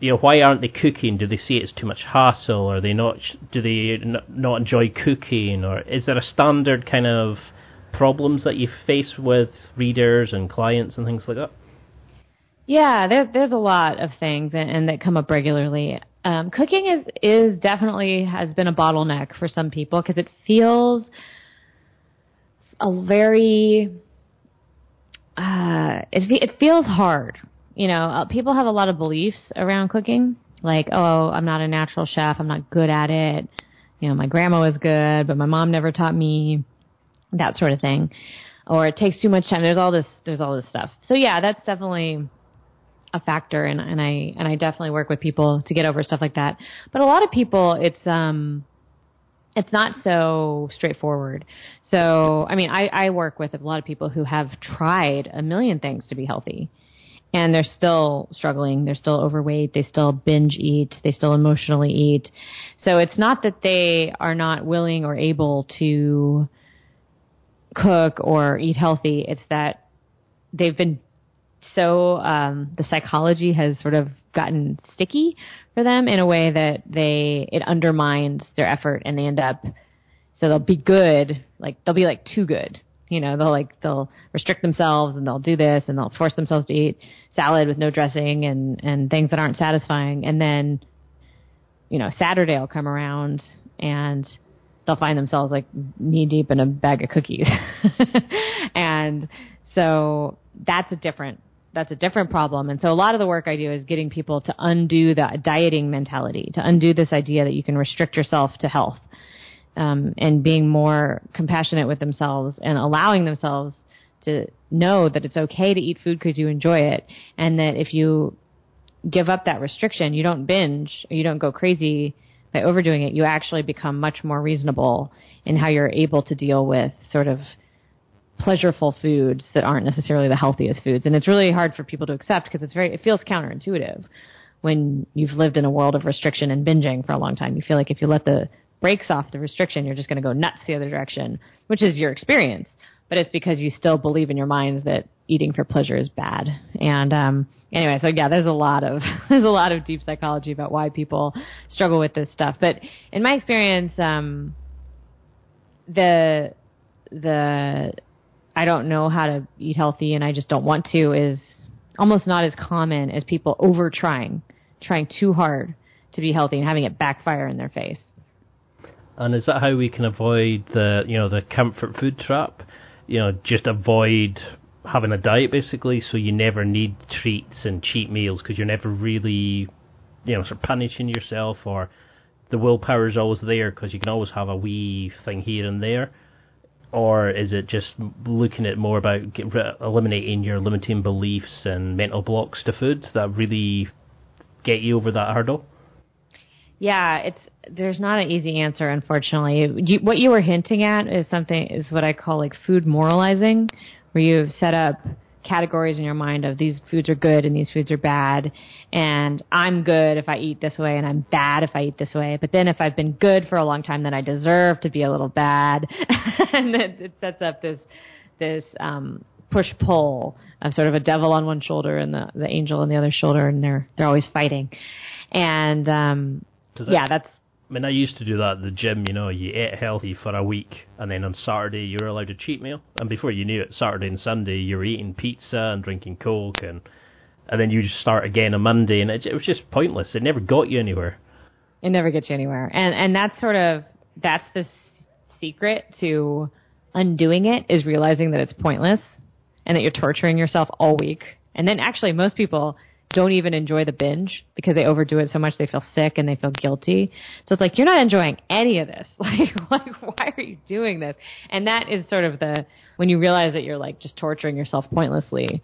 B: you know, why aren't they cooking? Do they see it's too much hassle, or they not? Do they not enjoy cooking, or is there a standard kind of problems that you face with readers and clients and things like that?
C: Yeah, there's there's a lot of things and, and that come up regularly. Um, cooking is is definitely has been a bottleneck for some people because it feels a very uh, it it feels hard. You know, uh, people have a lot of beliefs around cooking, like oh, I'm not a natural chef, I'm not good at it. You know, my grandma was good, but my mom never taught me that sort of thing. Or it takes too much time. There's all this there's all this stuff. So yeah, that's definitely a factor and, and I and I definitely work with people to get over stuff like that. But a lot of people it's um it's not so straightforward. So I mean I, I work with a lot of people who have tried a million things to be healthy and they're still struggling. They're still overweight. They still binge eat. They still emotionally eat. So it's not that they are not willing or able to cook or eat healthy. It's that they've been so um, the psychology has sort of gotten sticky for them in a way that they it undermines their effort and they end up so they'll be good like they'll be like too good. You know they'll like they'll restrict themselves and they'll do this and they'll force themselves to eat salad with no dressing and and things that aren't satisfying. And then you know saturday will come around and they'll find themselves like knee deep in a bag of cookies. And so that's a different that's a different problem. And so a lot of the work I do is getting people to undo the dieting mentality, to undo this idea that you can restrict yourself to health, um, and being more compassionate with themselves and allowing themselves to know that it's okay to eat food because you enjoy it, and that if you give up that restriction, you don't binge, or you don't go crazy by overdoing it. You actually become much more reasonable in how you're able to deal with sort of pleasureful foods that aren't necessarily the healthiest foods. And it's really hard for people to accept because it's very, it feels counterintuitive when you've lived in a world of restriction and binging for a long time. You feel like if you let the brakes off the restriction, you're just going to go nuts the other direction, which is your experience. But it's because you still believe in your mind that eating for pleasure is bad. And um, anyway, so yeah, there's a lot of there's a lot of deep psychology about why people struggle with this stuff. But in my experience, um, the the I don't know how to eat healthy and I just don't want to is almost not as common as people over trying, trying too hard to be healthy and having it backfire in their face.
B: And is that how we can avoid the you know the comfort food trap? You know, just avoid having a diet basically, so you never need treats and cheat meals because you're never really you know sort of punishing yourself or the willpower is always there because you can always have a wee thing here and there, or is it just looking at more about get, eliminating your limiting beliefs and mental blocks to food that really get you over that hurdle?
C: Yeah, it's there's not an easy answer, unfortunately. You, what you were hinting at is something is what I call like food moralizing, where you've set up categories in your mind of these foods are good and these foods are bad, and I'm good if I eat this way and I'm bad if I eat this way. But then if I've been good for a long time, then I deserve to be a little bad, and it, it sets up this this um, push pull of sort of a devil on one shoulder and the the angel on the other shoulder, and they're they're always fighting, and um, that, yeah, that's
B: mean, I used to do that at the gym. You know, you ate healthy for a week, and then on Saturday you were allowed a cheat meal. And before you knew it, Saturday and Sunday you were eating pizza and drinking coke, and and then you just start again on Monday, and it, it was just pointless. It never got you anywhere.
C: It never gets you anywhere, and and that's sort of that's the secret to undoing it is realizing that it's pointless, and that you're torturing yourself all week. And then actually, most people don't even enjoy the binge because they overdo it so much they feel sick and they feel guilty. So it's like you're not enjoying any of this. Like like why are you doing this? And that is sort of the when you realize that you're like just torturing yourself pointlessly.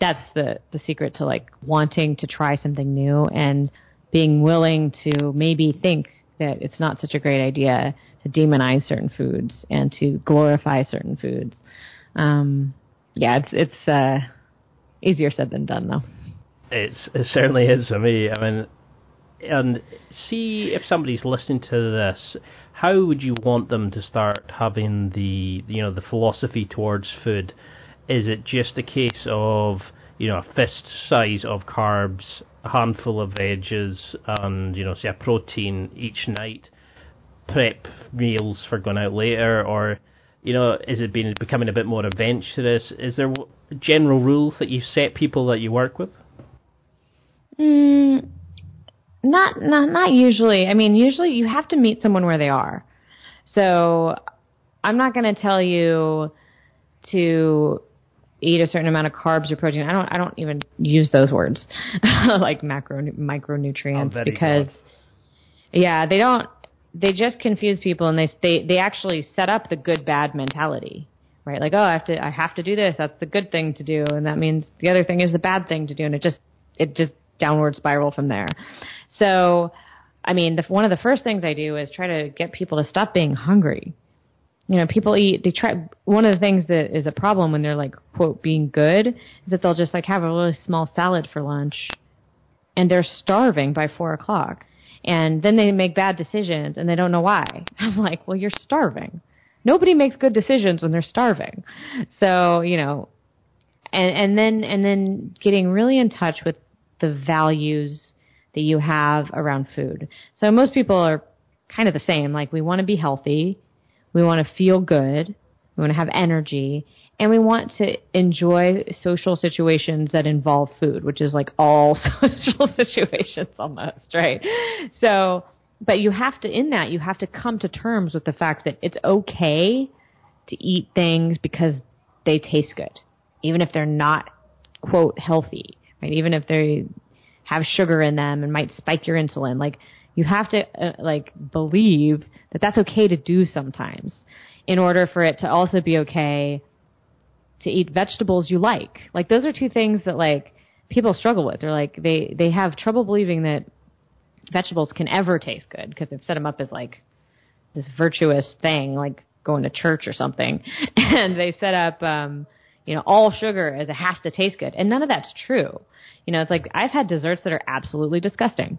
C: That's the the secret to like wanting to try something new and being willing to maybe think that it's not such a great idea to demonize certain foods and to glorify certain foods. Um, yeah, it's it's uh, easier said than done though.
B: It's, it certainly is for me. I mean, and see if somebody's listening to this, how would you want them to start having the you know the philosophy towards food? Is it just a case of you know a fist size of carbs, a handful of veggies, and you know say a protein each night, prep meals for going out later, or you know is it been becoming a bit more adventurous? Is there general rules that you set people that you work with?
C: Mm, not not not usually. I mean, usually you have to meet someone where they are. So I'm not going to tell you to eat a certain amount of carbs or protein. I don't I don't even use those words like macro micronutrients
B: oh,
C: because yeah, they don't they just confuse people and they they they actually set up the good bad mentality. Right? Like, oh, I have to I have to do this. That's the good thing to do and that means the other thing is the bad thing to do and it just it just downward spiral from there. So, I mean, the, one of the first things I do is try to get people to stop being hungry. You know, people eat, they try, one of the things that is a problem when they're like, quote, being good is that they'll just like have a really small salad for lunch and they're starving by four o'clock. And then they make bad decisions and they don't know why. I'm like, well, you're starving. Nobody makes good decisions when they're starving. So, you know, and, and then, and then getting really in touch with the values that you have around food. So most people are kind of the same. Like we want to be healthy, we want to feel good, we want to have energy, and we want to enjoy social situations that involve food, which is like all social situations almost, right? So, but you have to, in that, you have to come to terms with the fact that it's okay to eat things because they taste good, even if they're not, quote, healthy right? Even if they have sugar in them and might spike your insulin, like you have to uh, like believe that that's okay to do sometimes in order for it to also be okay to eat vegetables you like. Like those are two things that like people struggle with. They're like they they have trouble believing that vegetables can ever taste good because they've set them up as like this virtuous thing, like going to church or something, and they set up um, you know all sugar as it has to taste good, and none of that's true. You know, it's like I've had desserts that are absolutely disgusting.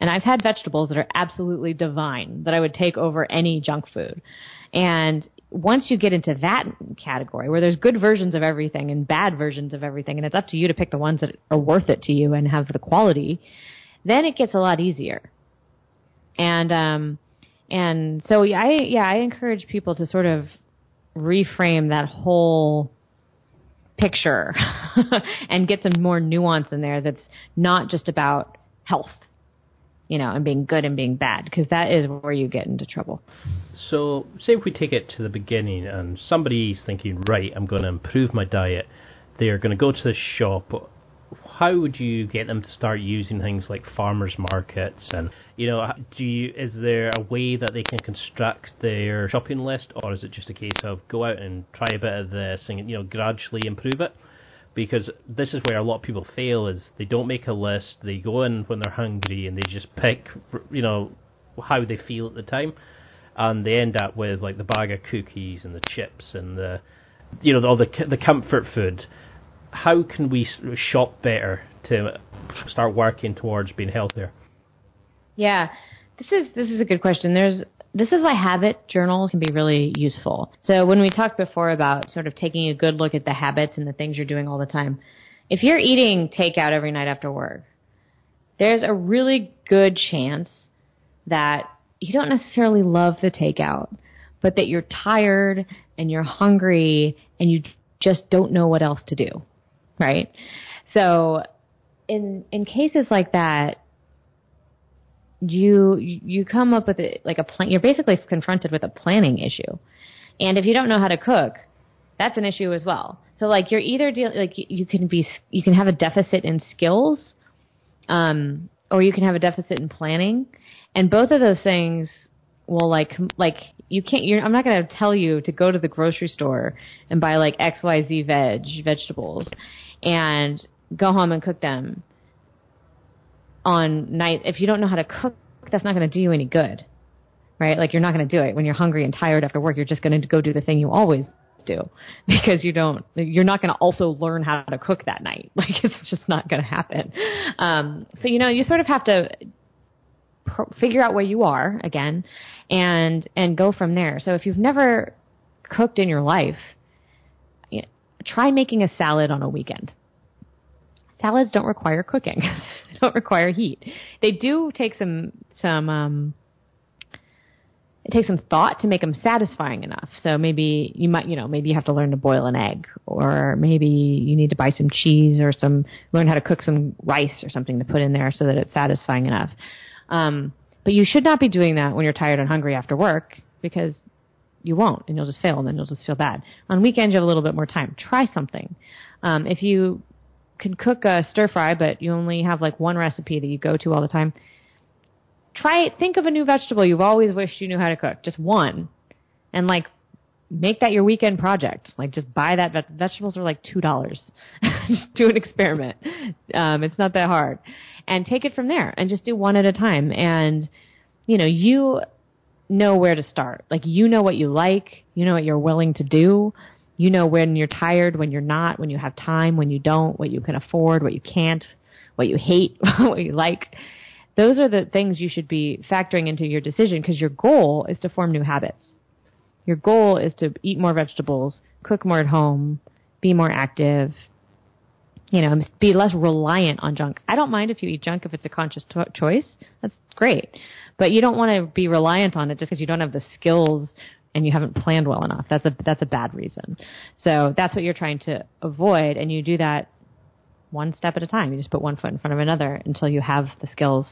C: And I've had vegetables that are absolutely divine that I would take over any junk food. And once you get into that category where there's good versions of everything and bad versions of everything, and it's up to you to pick the ones that are worth it to you and have the quality, then it gets a lot easier. And um, and so I yeah I encourage people to sort of reframe that whole picture and get some more nuance in there that's not just about health, you know, and being good and being bad, because that is where you get into trouble.
B: So, say if we take it to the beginning and somebody's thinking, right, I'm going to improve my diet, they're going to go to the shop. How would you get them to start using things like farmers markets? And you know do you is there a way that they can construct their shopping list or is it just a case of go out and try a bit of this and you know gradually improve it? Because this is where a lot of people fail is they don't make a list they go in when they're hungry and they just pick you know how they feel at the time. And they end up with like the bag of cookies and the chips and the you know all the the comfort food how can we shop better to start working towards being healthier?
C: Yeah, this is this is a good question. There's this is why habit journals can be really useful. So when we talked before about sort of taking a good look at the habits and the things you're doing all the time, if you're eating takeout every night after work, there's a really good chance that you don't necessarily love the takeout, but that you're tired and you're hungry and you just don't know what else to do right? So in in cases like that, you you come up with a, like a plan. You're basically confronted with a planning issue, and if you don't know how to cook, that's an issue as well. So like you're either deal like you can be you can have a deficit in skills, um, or you can have a deficit in planning, and both of those things will like like you can't you're I'm not going to tell you to go to the grocery store and buy like XYZ veg vegetables and go home and cook them on night if you don't know how to cook that's not going to do you any good right? Like you're not going to do it. When you're hungry and tired after work you're just going to go do the thing you always do because you don't you're not going to also learn how to cook that night. Like it's just not going to happen. Um, so you know you sort of have to figure out where you are again and and go from there so if you've never cooked in your life you know, try making a salad on a weekend. Salads don't require cooking. don't require heat. They do take some some um it takes some thought to make them satisfying enough. So maybe you might, you know, maybe you have to learn to boil an egg, or maybe you need to buy some cheese or some learn how to cook some rice or something to put in there so that it's satisfying enough. Um, but you should not be doing that when you're tired and hungry after work because you won't, and you'll just fail, and then you'll just feel bad. On weekends, you have a little bit more time. Try something. Um, if you can cook a stir fry, but you only have like one recipe that you go to all the time, try it. Think of a new vegetable you've always wished you knew how to cook. Just one, and like make that your weekend project. Like just buy that. Ve- vegetables are like two dollars. just do an experiment. Um, it's not that hard, and take it from there, and just do one at a time. And you know you know where to start. Like you know what you like, you know what you're willing to do. You know when you're tired, when you're not, when you have time, when you don't, what you can afford, what you can't, what you hate, what you like. Those are the things you should be factoring into your decision because your goal is to form new habits. Your goal is to eat more vegetables, cook more at home, be more active, you know, be less reliant on junk. I don't mind if you eat junk if it's a conscious to- choice. That's great. But you don't want to be reliant on it just because you don't have the skills and you haven't planned well enough. That's a that's a bad reason. So that's what you're trying to avoid, and you do that one step at a time. You just put one foot in front of another until you have the skills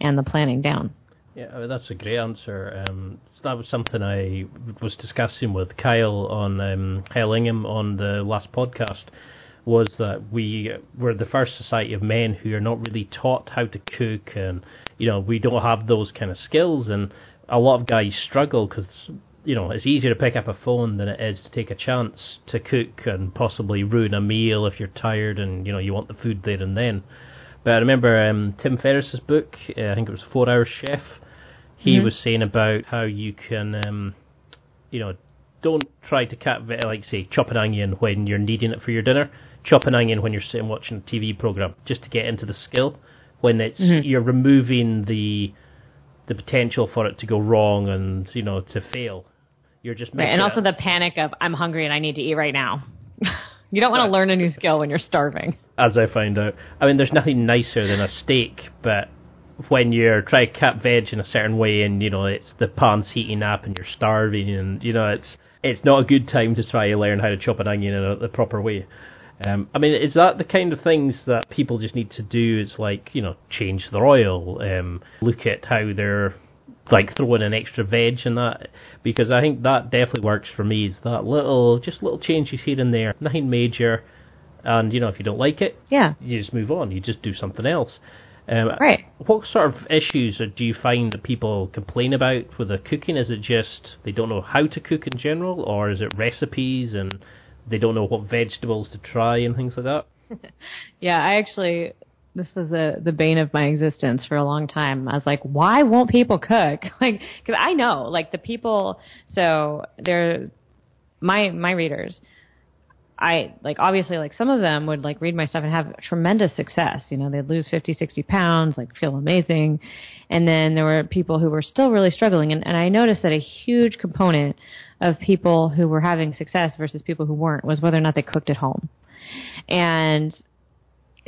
C: and the planning down.
B: Yeah, I mean, that's a great answer. Um, that was something I was discussing with Kyle on um, Kyle Ingham on the last podcast was that we were the first society of men who are not really taught how to cook, and you know we don't have those kind of skills, and a lot of guys struggle because you know it's easier to pick up a phone than it is to take a chance to cook and possibly ruin a meal if you're tired and you know you want the food there and then. But I remember um, Tim Ferriss's book, uh, I think it was Four Hour Chef. He mm-hmm. was saying about how you can, um, you know, don't try to cut like say chop an onion when you're needing it for your dinner chop an onion when you're sitting watching a TV program, just to get into the skill. When it's mm-hmm. you're removing the the potential for it to go wrong and you know to fail. You're just
C: right, and also the panic of I'm hungry and I need to eat right now. you don't want to learn a new skill when you're starving.
B: As I find out, I mean, there's nothing nicer than a steak, but when you're trying to cut veg in a certain way and you know it's the pan's heating up and you're starving and you know it's it's not a good time to try to learn how to chop an onion in a, the proper way. Um, I mean, is that the kind of things that people just need to do? It's like you know change their oil, um, look at how they're like throwing an extra veg and that because I think that definitely works for me. Is that little just little changes here and there, nothing major, and you know if you don't like it,
C: Yeah.
B: you just move on. You just do something else. Um,
C: Right.
B: What sort of issues do you find that people complain about with the cooking? Is it just they don't know how to cook in general, or is it recipes and they don't know what vegetables to try and things like that?
C: Yeah, I actually this was the the bane of my existence for a long time. I was like, why won't people cook? Like, because I know, like the people. So they're my my readers. I like obviously like some of them would like read my stuff and have tremendous success. You know, they'd lose 50, 60 pounds, like feel amazing. And then there were people who were still really struggling. And, and I noticed that a huge component of people who were having success versus people who weren't was whether or not they cooked at home. And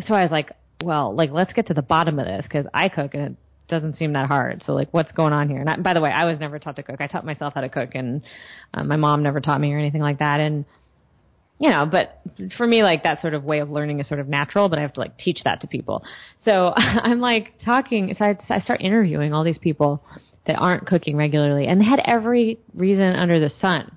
C: so I was like, well, like let's get to the bottom of this because I cook and it doesn't seem that hard. So like, what's going on here? And I, by the way, I was never taught to cook. I taught myself how to cook, and uh, my mom never taught me or anything like that. And you know, but for me, like that sort of way of learning is sort of natural, but I have to like teach that to people. So I'm like talking, so I, I start interviewing all these people that aren't cooking regularly, and they had every reason under the sun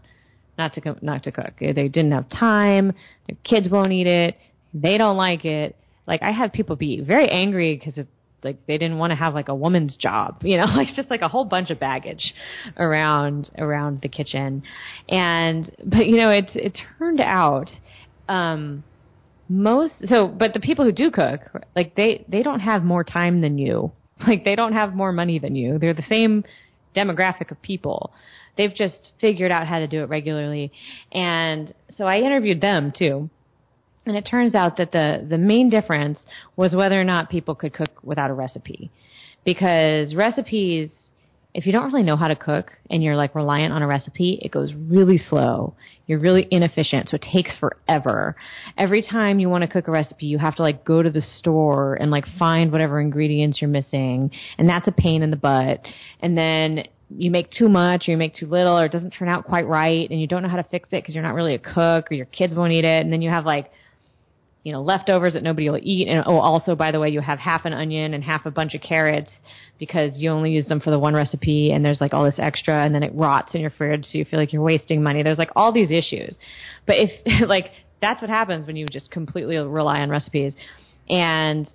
C: not to co- not to cook. They didn't have time. Their kids won't eat it. They don't like it. Like I have people be very angry because like they didn't want to have like a woman's job, you know, like just like a whole bunch of baggage around around the kitchen. And but you know, it it turned out um most so but the people who do cook, like they they don't have more time than you. Like they don't have more money than you. They're the same demographic of people. They've just figured out how to do it regularly. And so I interviewed them too. And it turns out that the, the main difference was whether or not people could cook without a recipe. Because recipes, if you don't really know how to cook and you're like reliant on a recipe, it goes really slow. You're really inefficient, so it takes forever. Every time you want to cook a recipe, you have to like go to the store and like find whatever ingredients you're missing, and that's a pain in the butt. And then you make too much or you make too little or it doesn't turn out quite right and you don't know how to fix it because you're not really a cook or your kids won't eat it and then you have like you know, leftovers that nobody will eat. And oh, also, by the way, you have half an onion and half a bunch of carrots because you only use them for the one recipe and there's like all this extra and then it rots in your fridge. So you feel like you're wasting money. There's like all these issues. But if, like, that's what happens when you just completely rely on recipes. And,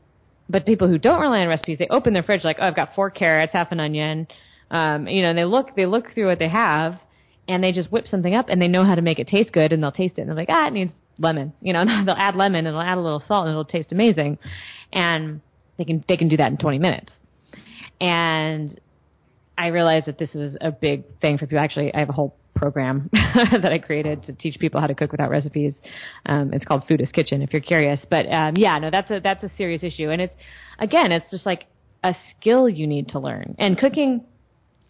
C: but people who don't rely on recipes, they open their fridge like, oh, I've got four carrots, half an onion. Um, you know, and they look, they look through what they have and they just whip something up and they know how to make it taste good and they'll taste it and they're like, ah, it needs lemon. You know, they'll add lemon and they'll add a little salt and it'll taste amazing. And they can they can do that in 20 minutes. And I realized that this was a big thing for people. Actually, I have a whole program that I created to teach people how to cook without recipes. Um, it's called Foodist Kitchen, if you're curious. But um, yeah, no, that's a that's a serious issue, and it's again, it's just like a skill you need to learn. And cooking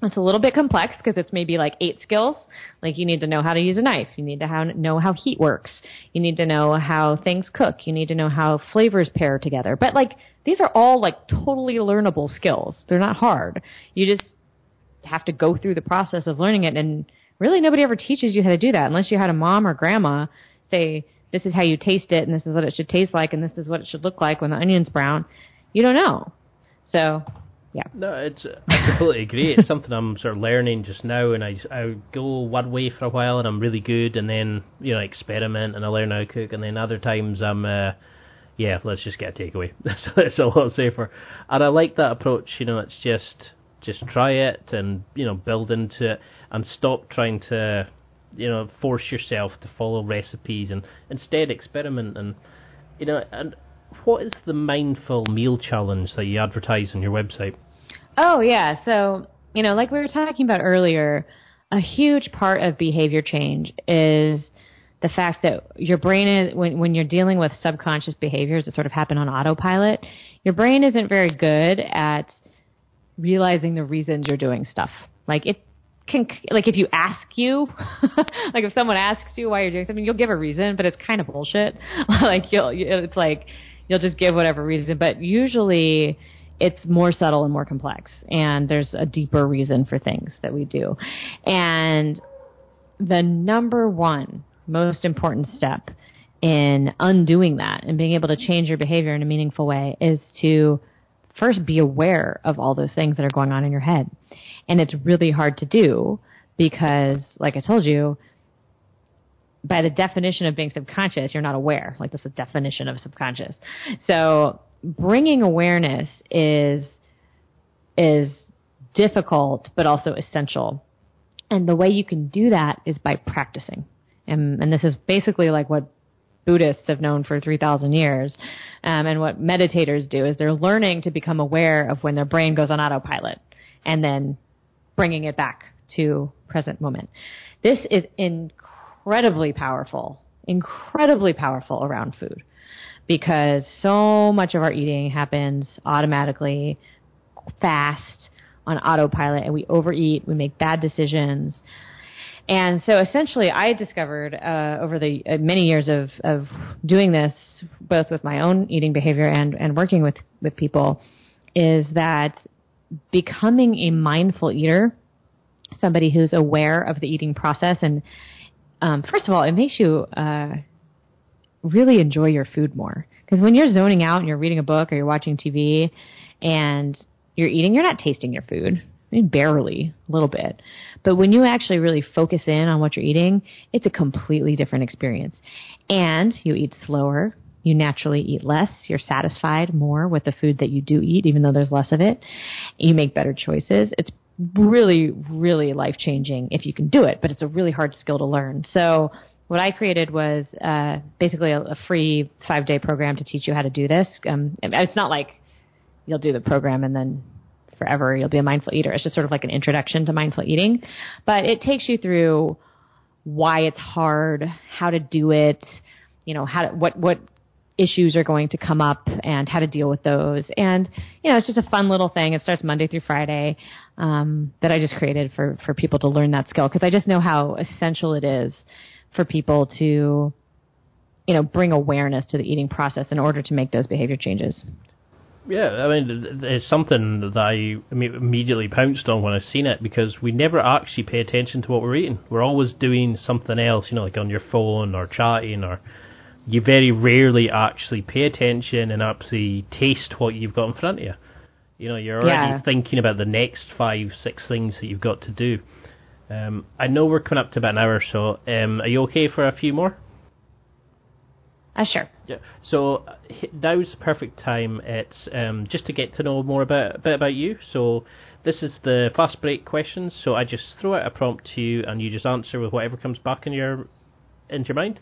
C: it's a little bit complex because it's maybe like eight skills. Like you need to know how to use a knife. You need to know how heat works. You need to know how things cook. You need to know how flavors pair together. But like these are all like totally learnable skills. They're not hard. You just have to go through the process of learning it. And really nobody ever teaches you how to do that unless you had a mom or grandma say, this is how you taste it and this is what it should taste like and this is what it should look like when the onion's brown. You don't know. So yeah.
B: No, it's I completely agree. It's something I'm sort of learning just now, and I I go one way for a while, and I'm really good, and then you know experiment, and I learn how to cook, and then other times I'm, uh, yeah, let's just get a takeaway. It's a lot safer, and I like that approach. You know, it's just just try it, and you know build into it, and stop trying to you know force yourself to follow recipes, and instead experiment, and you know and what is the mindful meal challenge that you advertise on your website?
C: Oh yeah, so you know, like we were talking about earlier, a huge part of behavior change is the fact that your brain is when when you're dealing with subconscious behaviors that sort of happen on autopilot, your brain isn't very good at realizing the reasons you're doing stuff. Like it can like if you ask you like if someone asks you why you're doing something you'll give a reason but it's kind of bullshit like you'll it's like you'll just give whatever reason but usually it's more subtle and more complex and there's a deeper reason for things that we do. And the number one most important step in undoing that and being able to change your behavior in a meaningful way is to first be aware of all those things that are going on in your head. And it's really hard to do because, like I told you, by the definition of being subconscious, you're not aware. Like that's the definition of subconscious. So bringing awareness is is difficult, but also essential. And the way you can do that is by practicing. And, and this is basically like what Buddhists have known for 3,000 years. Um, and what meditators do is they're learning to become aware of when their brain goes on autopilot and then bringing it back to present moment. This is incredibly powerful, incredibly powerful around food because so much of our eating happens automatically, fast, on autopilot, and we overeat, we make bad decisions. And so essentially, I discovered uh, over the uh, many years of, of doing this, both with my own eating behavior and, and working with, with people, is that becoming a mindful eater, somebody who's aware of the eating process, and um, first of all, it makes you uh, really enjoy your food more. Because when you're zoning out and you're reading a book or you're watching TV and you're eating, you're not tasting your food. I mean, barely, a little bit. But when you actually really focus in on what you're eating, it's a completely different experience. And you eat slower. You naturally eat less. You're satisfied more with the food that you do eat, even though there's less of it. You make better choices. It's really, really life changing if you can do it, but it's a really hard skill to learn. So what I created was uh, basically a, a free five day program to teach you how to do this. Um, it's not like you'll do the program and then forever you'll be a mindful eater. It's just sort of like an introduction to mindful eating, but it takes you through why it's hard, how to do it, you know, how to, what what issues are going to come up and how to deal with those. And you know, it's just a fun little thing. It starts Monday through Friday um, that I just created for for people to learn that skill because I just know how essential it is for people to you know bring awareness to the eating process in order to make those behavior changes.
B: Yeah, I mean, it's something that I immediately pounced on when I seen it because we never actually pay attention to what we're eating. We're always doing something else, you know, like on your phone or chatting, or you very rarely actually pay attention and actually taste what you've got in front of you. You know, you're already yeah. thinking about the next five, six things that you've got to do. Um, I know we're coming up to about an hour, so um, are you okay for a few more?
C: Uh, sure.
B: Yeah. So now's the perfect time. It's um, just to get to know more about a bit about you. So this is the fast break questions. So I just throw out a prompt to you, and you just answer with whatever comes back in your into your mind.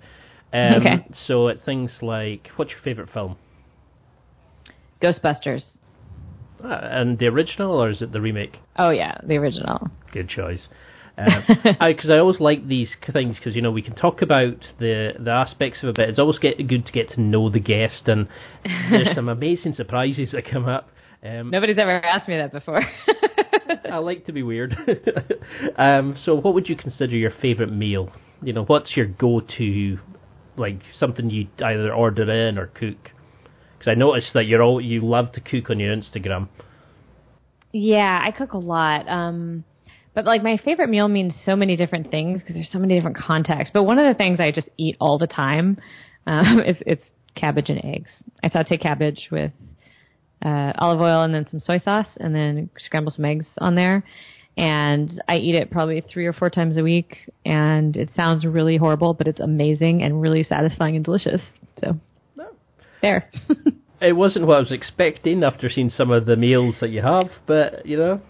B: Um,
C: okay.
B: So it's things like, what's your favorite film?
C: Ghostbusters.
B: Ah, and the original, or is it the remake?
C: Oh yeah, the original.
B: Good choice because um, I, I always like these things because you know we can talk about the the aspects of a bit. It's always get good to get to know the guest, and there's some amazing surprises that come up.
C: Um, Nobody's ever asked me that before.
B: I like to be weird. um, so, what would you consider your favorite meal? You know, what's your go-to, like something you either order in or cook? Because I noticed that you're all you love to cook on your Instagram.
C: Yeah, I cook a lot. Um, but like my favorite meal means so many different things because there's so many different contexts. But one of the things I just eat all the time um, is it's cabbage and eggs. I saute cabbage with uh, olive oil and then some soy sauce, and then scramble some eggs on there. And I eat it probably three or four times a week. And it sounds really horrible, but it's amazing and really satisfying and delicious. So no. there.
B: it wasn't what I was expecting after seeing some of the meals that you have, but you know,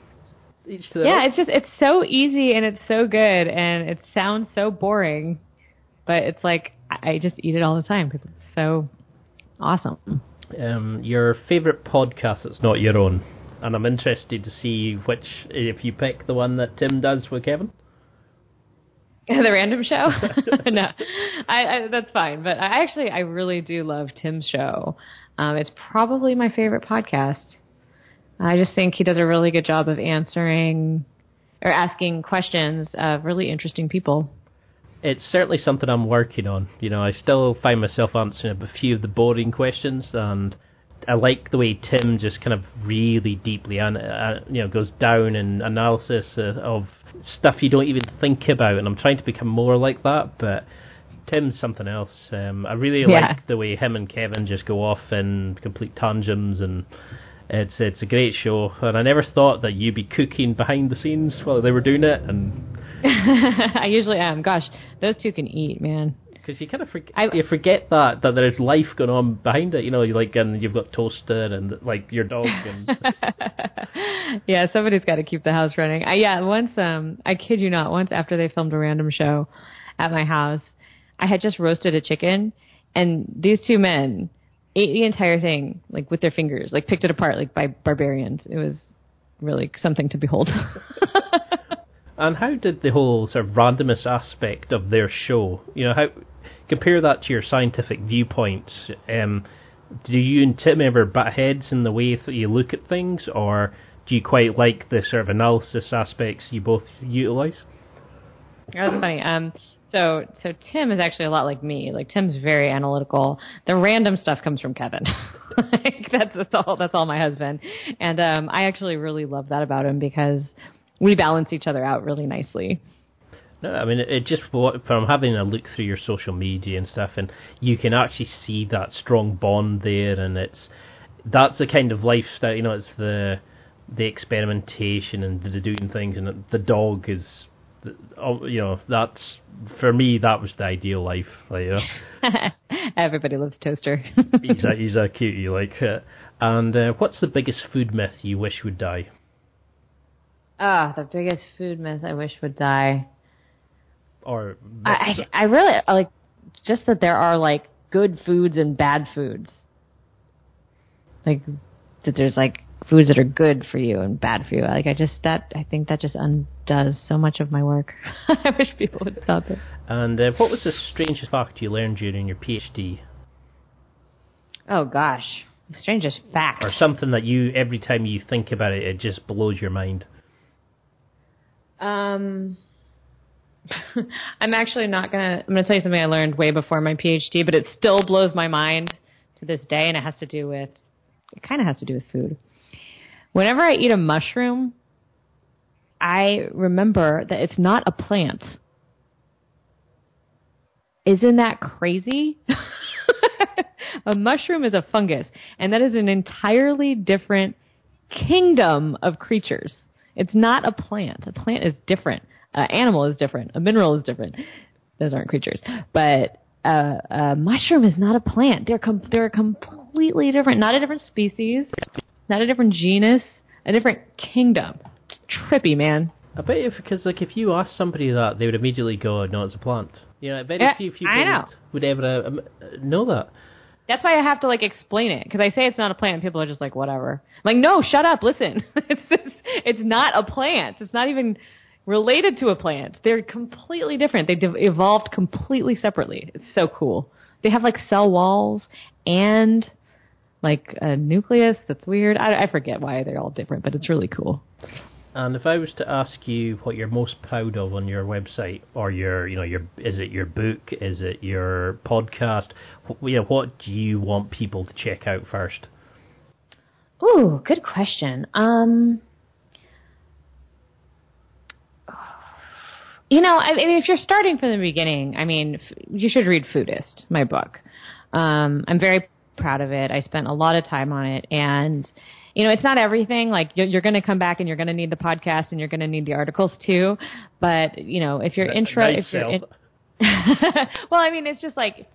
C: each to their Yeah, own. it's just it's so easy and it's so good and it sounds so boring, but it's like I just eat it all the time because it's so awesome.
B: Um, your favorite podcast that's not your own, and I'm interested to see which if you pick the one that Tim does with Kevin.
C: the random show? no, I, I, that's fine. But I actually, I really do love Tim's show. Um, it's probably my favorite podcast. I just think he does a really good job of answering or asking questions of really interesting people.
B: It's certainly something I'm working on. You know, I still find myself answering a few of the boring questions, and I like the way Tim just kind of really deeply, uh, you know, goes down in analysis uh, of stuff you don't even think about. And I'm trying to become more like that, but Tim's something else. Um, I really yeah. like the way him and Kevin just go off in complete tantrums and it's it's a great show, and I never thought that you'd be cooking behind the scenes while they were doing it. And
C: I usually am. Gosh, those two can eat, man.
B: Because you kind of forget I, you forget that that there's life going on behind it. You know, you like and you've got toaster and like your dog and.
C: yeah, somebody's got to keep the house running. I, yeah, once um, I kid you not, once after they filmed a random show at my house, I had just roasted a chicken, and these two men ate the entire thing like with their fingers, like picked it apart like by barbarians. It was really something to behold.
B: and how did the whole sort of randomness aspect of their show, you know, how compare that to your scientific viewpoints? Um, do you and Tim ever butt heads in the way that you look at things, or do you quite like the sort of analysis aspects you both utilize?
C: That's funny. Um, so so Tim is actually a lot like me. Like Tim's very analytical. The random stuff comes from Kevin. like that's, that's all that's all my husband. And um I actually really love that about him because we balance each other out really nicely.
B: No, I mean it, just from having a look through your social media and stuff, and you can actually see that strong bond there, and it's that's the kind of lifestyle. You know, it's the the experimentation and the doing things, and the dog is Oh, you know, that's for me. That was the ideal life. Like, you know.
C: Everybody loves Toaster.
B: he's a he's a cutie, like. Uh, and uh, what's the biggest food myth you wish would die?
C: Ah, the biggest food myth I wish would die.
B: Or
C: I, I, I really like just that there are like good foods and bad foods. Like that there's like foods that are good for you and bad for you. Like I just that I think that just undoes so much of my work. I wish people would stop it.
B: And uh, what was the strangest fact you learned during your PhD?
C: Oh gosh, the strangest fact.
B: Or something that you every time you think about it, it just blows your mind.
C: Um. I'm actually not gonna. I'm gonna tell you something I learned way before my PhD, but it still blows my mind to this day, and it has to do with. It kind of has to do with food. Whenever I eat a mushroom, I remember that it's not a plant. Isn't that crazy? a mushroom is a fungus, and that is an entirely different kingdom of creatures. It's not a plant. A plant is different. An animal is different. A mineral is different. Those aren't creatures. But uh, a mushroom is not a plant. They're com- they're completely different. Not a different species not a different genus, a different kingdom. It's trippy, man.
B: I bet if because like if you ask somebody that, they would immediately go, "No, it's a plant." You know, very few people would, would, ever um, know that.
C: That's why I have to like explain it because I say it's not a plant, and people are just like, "Whatever." I'm like, no, shut up. Listen, it's it's not a plant. It's not even related to a plant. They're completely different. They de- evolved completely separately. It's so cool. They have like cell walls and like a nucleus that's weird. I, I forget why they're all different, but it's really cool.
B: And if I was to ask you what you're most proud of on your website, or your, you know, your is it your book, is it your podcast? You know, what do you want people to check out first?
C: Ooh, good question. Um, you know, I mean, if you're starting from the beginning, I mean, you should read Foodist, my book. Um, I'm very proud of it. I spent a lot of time on it and you know, it's not everything. Like you're, you're going to come back and you're going to need the podcast and you're going to need the articles too. But you know, if you're intro,
B: nice
C: if you're, in, well, I mean, it's just like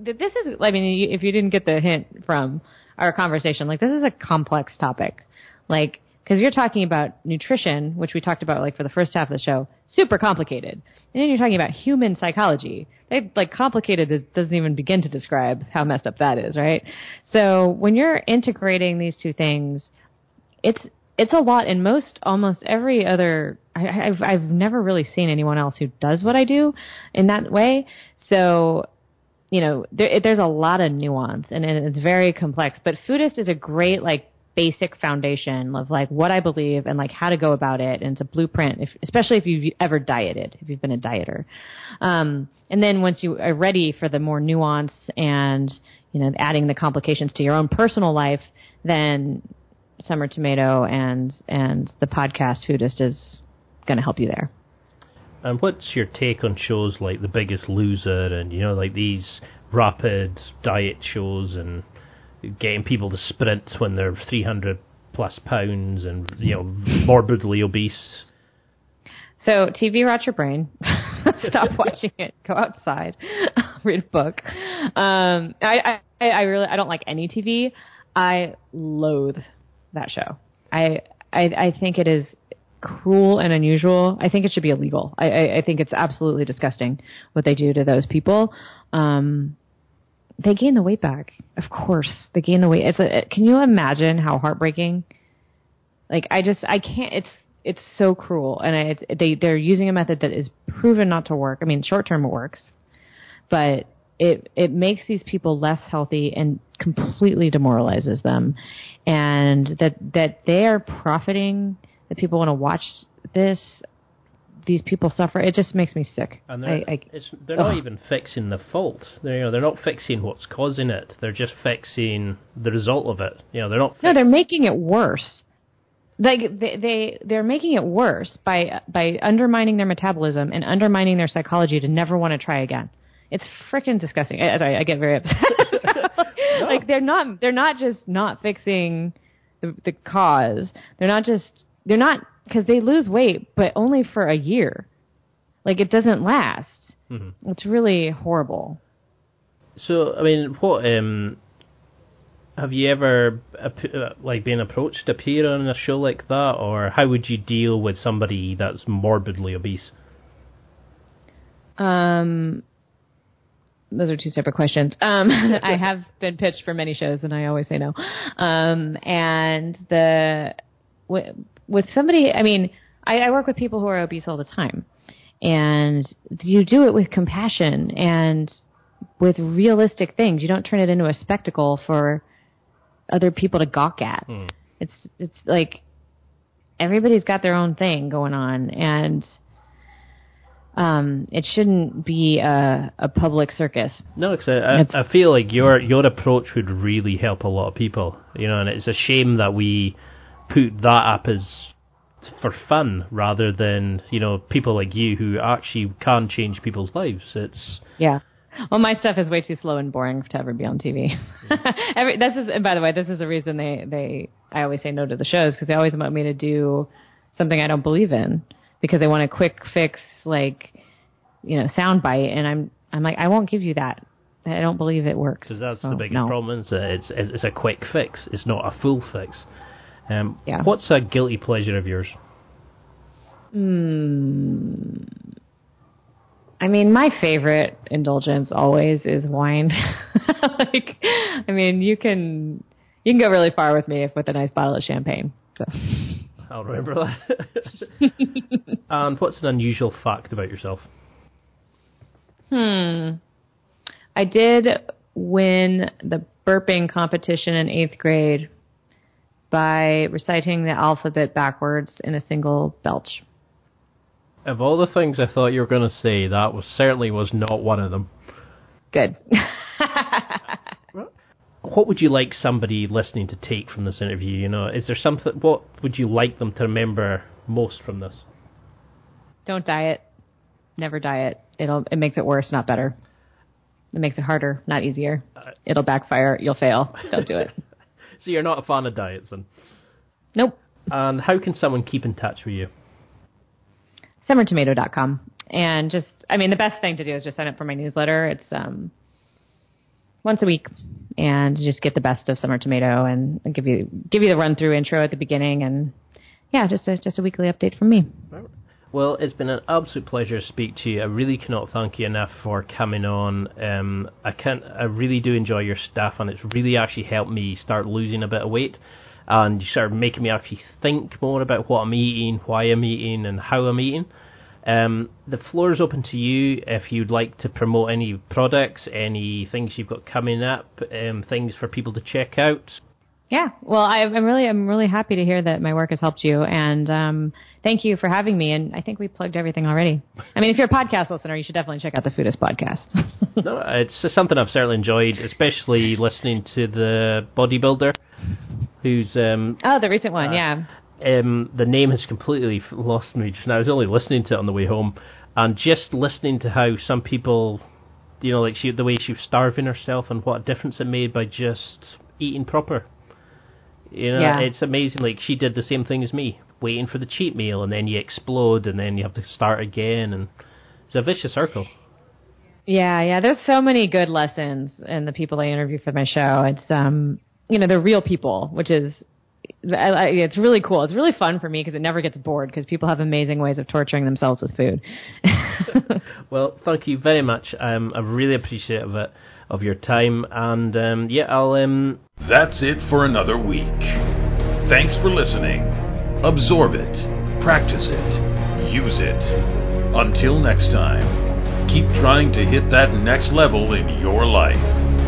C: this is. I mean, if you didn't get the hint from our conversation, like this is a complex topic. Like because you're talking about nutrition, which we talked about like for the first half of the show, super complicated, and then you're talking about human psychology. They, like complicated it doesn't even begin to describe how messed up that is, right? So when you're integrating these two things, it's it's a lot. And most, almost every other, I, I've I've never really seen anyone else who does what I do in that way. So you know, there, there's a lot of nuance and it's very complex. But Foodist is a great like basic foundation of like what I believe and like how to go about it. And it's a blueprint, if, especially if you've ever dieted, if you've been a dieter. Um, and then once you are ready for the more nuance and, you know, adding the complications to your own personal life, then Summer Tomato and, and the podcast Foodist is going to help you there.
B: And what's your take on shows like The Biggest Loser and, you know, like these rapid diet shows and getting people to sprint when they're 300 plus pounds and you know morbidly obese.
C: So TV rot your brain. Stop watching it. Go outside. read a book. Um, I, I, I really, I don't like any TV. I loathe that show. I, I, I think it is cruel and unusual. I think it should be illegal. I, I, I think it's absolutely disgusting what they do to those people. Um, they gain the weight back. Of course, they gain the weight. It's a, can you imagine how heartbreaking? Like I just I can't. It's it's so cruel, and it's, they they're using a method that is proven not to work. I mean, short term it works, but it it makes these people less healthy and completely demoralizes them, and that that they are profiting. That people want to watch this these people suffer. It just makes me sick.
B: And they're, I, I, they're not even fixing the fault. They're, you know, they're not fixing what's causing it. They're just fixing the result of it. You know, they're not.
C: no, they're making it worse. Like they, they they're making it worse by by undermining their metabolism and undermining their psychology to never want to try again. It's freaking disgusting. I, I, I, get very upset. no. Like they're not they're not just not fixing the, the cause. They're not just they're not because they lose weight, but only for a year. Like it doesn't last. Mm-hmm. It's really horrible.
B: So, I mean, what um, have you ever like been approached to appear on a show like that, or how would you deal with somebody that's morbidly obese?
C: Um, those are two separate questions. Um, I have been pitched for many shows, and I always say no. Um, and the with somebody, I mean, I, I work with people who are obese all the time, and you do it with compassion and with realistic things. You don't turn it into a spectacle for other people to gawk at. Mm. It's it's like everybody's got their own thing going on, and um, it shouldn't be a, a public circus.
B: No, cause I, I, I feel like your your approach would really help a lot of people. You know, and it's a shame that we put that up as for fun rather than you know people like you who actually can change people's lives. It's
C: yeah. Well, my stuff is way too slow and boring to ever be on TV. Every, this is, and by the way, this is the reason they they I always say no to the shows because they always want me to do something I don't believe in because they want a quick fix, like you know, sound bite, and I'm I'm like I won't give you that. I don't believe it works.
B: Because that's so, the biggest no. problem. Is it's it's a quick fix. It's not a full fix. Um, yeah. What's a guilty pleasure of yours?
C: Hmm. I mean, my favorite indulgence always is wine. like, I mean, you can you can go really far with me if with a nice bottle of champagne. So.
B: I'll remember that. and what's an unusual fact about yourself?
C: Hmm. I did win the burping competition in eighth grade by reciting the alphabet backwards in a single belch.
B: Of all the things I thought you were going to say, that was certainly was not one of them.
C: Good.
B: what would you like somebody listening to take from this interview? You know, is there something? What would you like them to remember most from this?
C: Don't diet. Never diet. It'll it makes it worse, not better. It makes it harder, not easier. Uh, It'll backfire. You'll fail. Don't do it.
B: so you're not a fan of diets, then?
C: Nope.
B: And how can someone keep in touch with you?
C: summertomato.com. And just, I mean, the best thing to do is just sign up for my newsletter. It's um, once a week, and just get the best of Summer Tomato, and give you give you the run through intro at the beginning, and yeah, just a, just a weekly update from me.
B: Well, it's been an absolute pleasure to speak to you. I really cannot thank you enough for coming on. Um, I can I really do enjoy your stuff, and it's really actually helped me start losing a bit of weight and of making me actually think more about what I'm eating, why I'm eating, and how I'm eating. Um, the floor is open to you if you'd like to promote any products, any things you've got coming up, um, things for people to check out.
C: Yeah, well, I, am really, I'm really happy to hear that my work has helped you, and um, thank you for having me. And I think we plugged everything already. I mean, if you're a podcast listener, you should definitely check out the Foodist podcast.
B: no, it's something I've certainly enjoyed, especially listening to the bodybuilder who's um,
C: oh the recent one, uh, yeah.
B: Um, the name has completely lost me just now. I was only listening to it on the way home, and just listening to how some people, you know, like she the way she was starving herself and what a difference it made by just eating proper. You know, yeah. it's amazing. Like she did the same thing as me, waiting for the cheat meal, and then you explode, and then you have to start again, and it's a vicious circle.
C: Yeah, yeah. There's so many good lessons in the people I interview for my show. It's um, you know, they're real people, which is I, I, it's really cool. It's really fun for me because it never gets bored because people have amazing ways of torturing themselves with food.
B: well, thank you very much. Um, I really appreciate it of your time, and um, yeah, I'll. Um...
D: That's it for another week. Thanks for listening. Absorb it, practice it, use it. Until next time, keep trying to hit that next level in your life.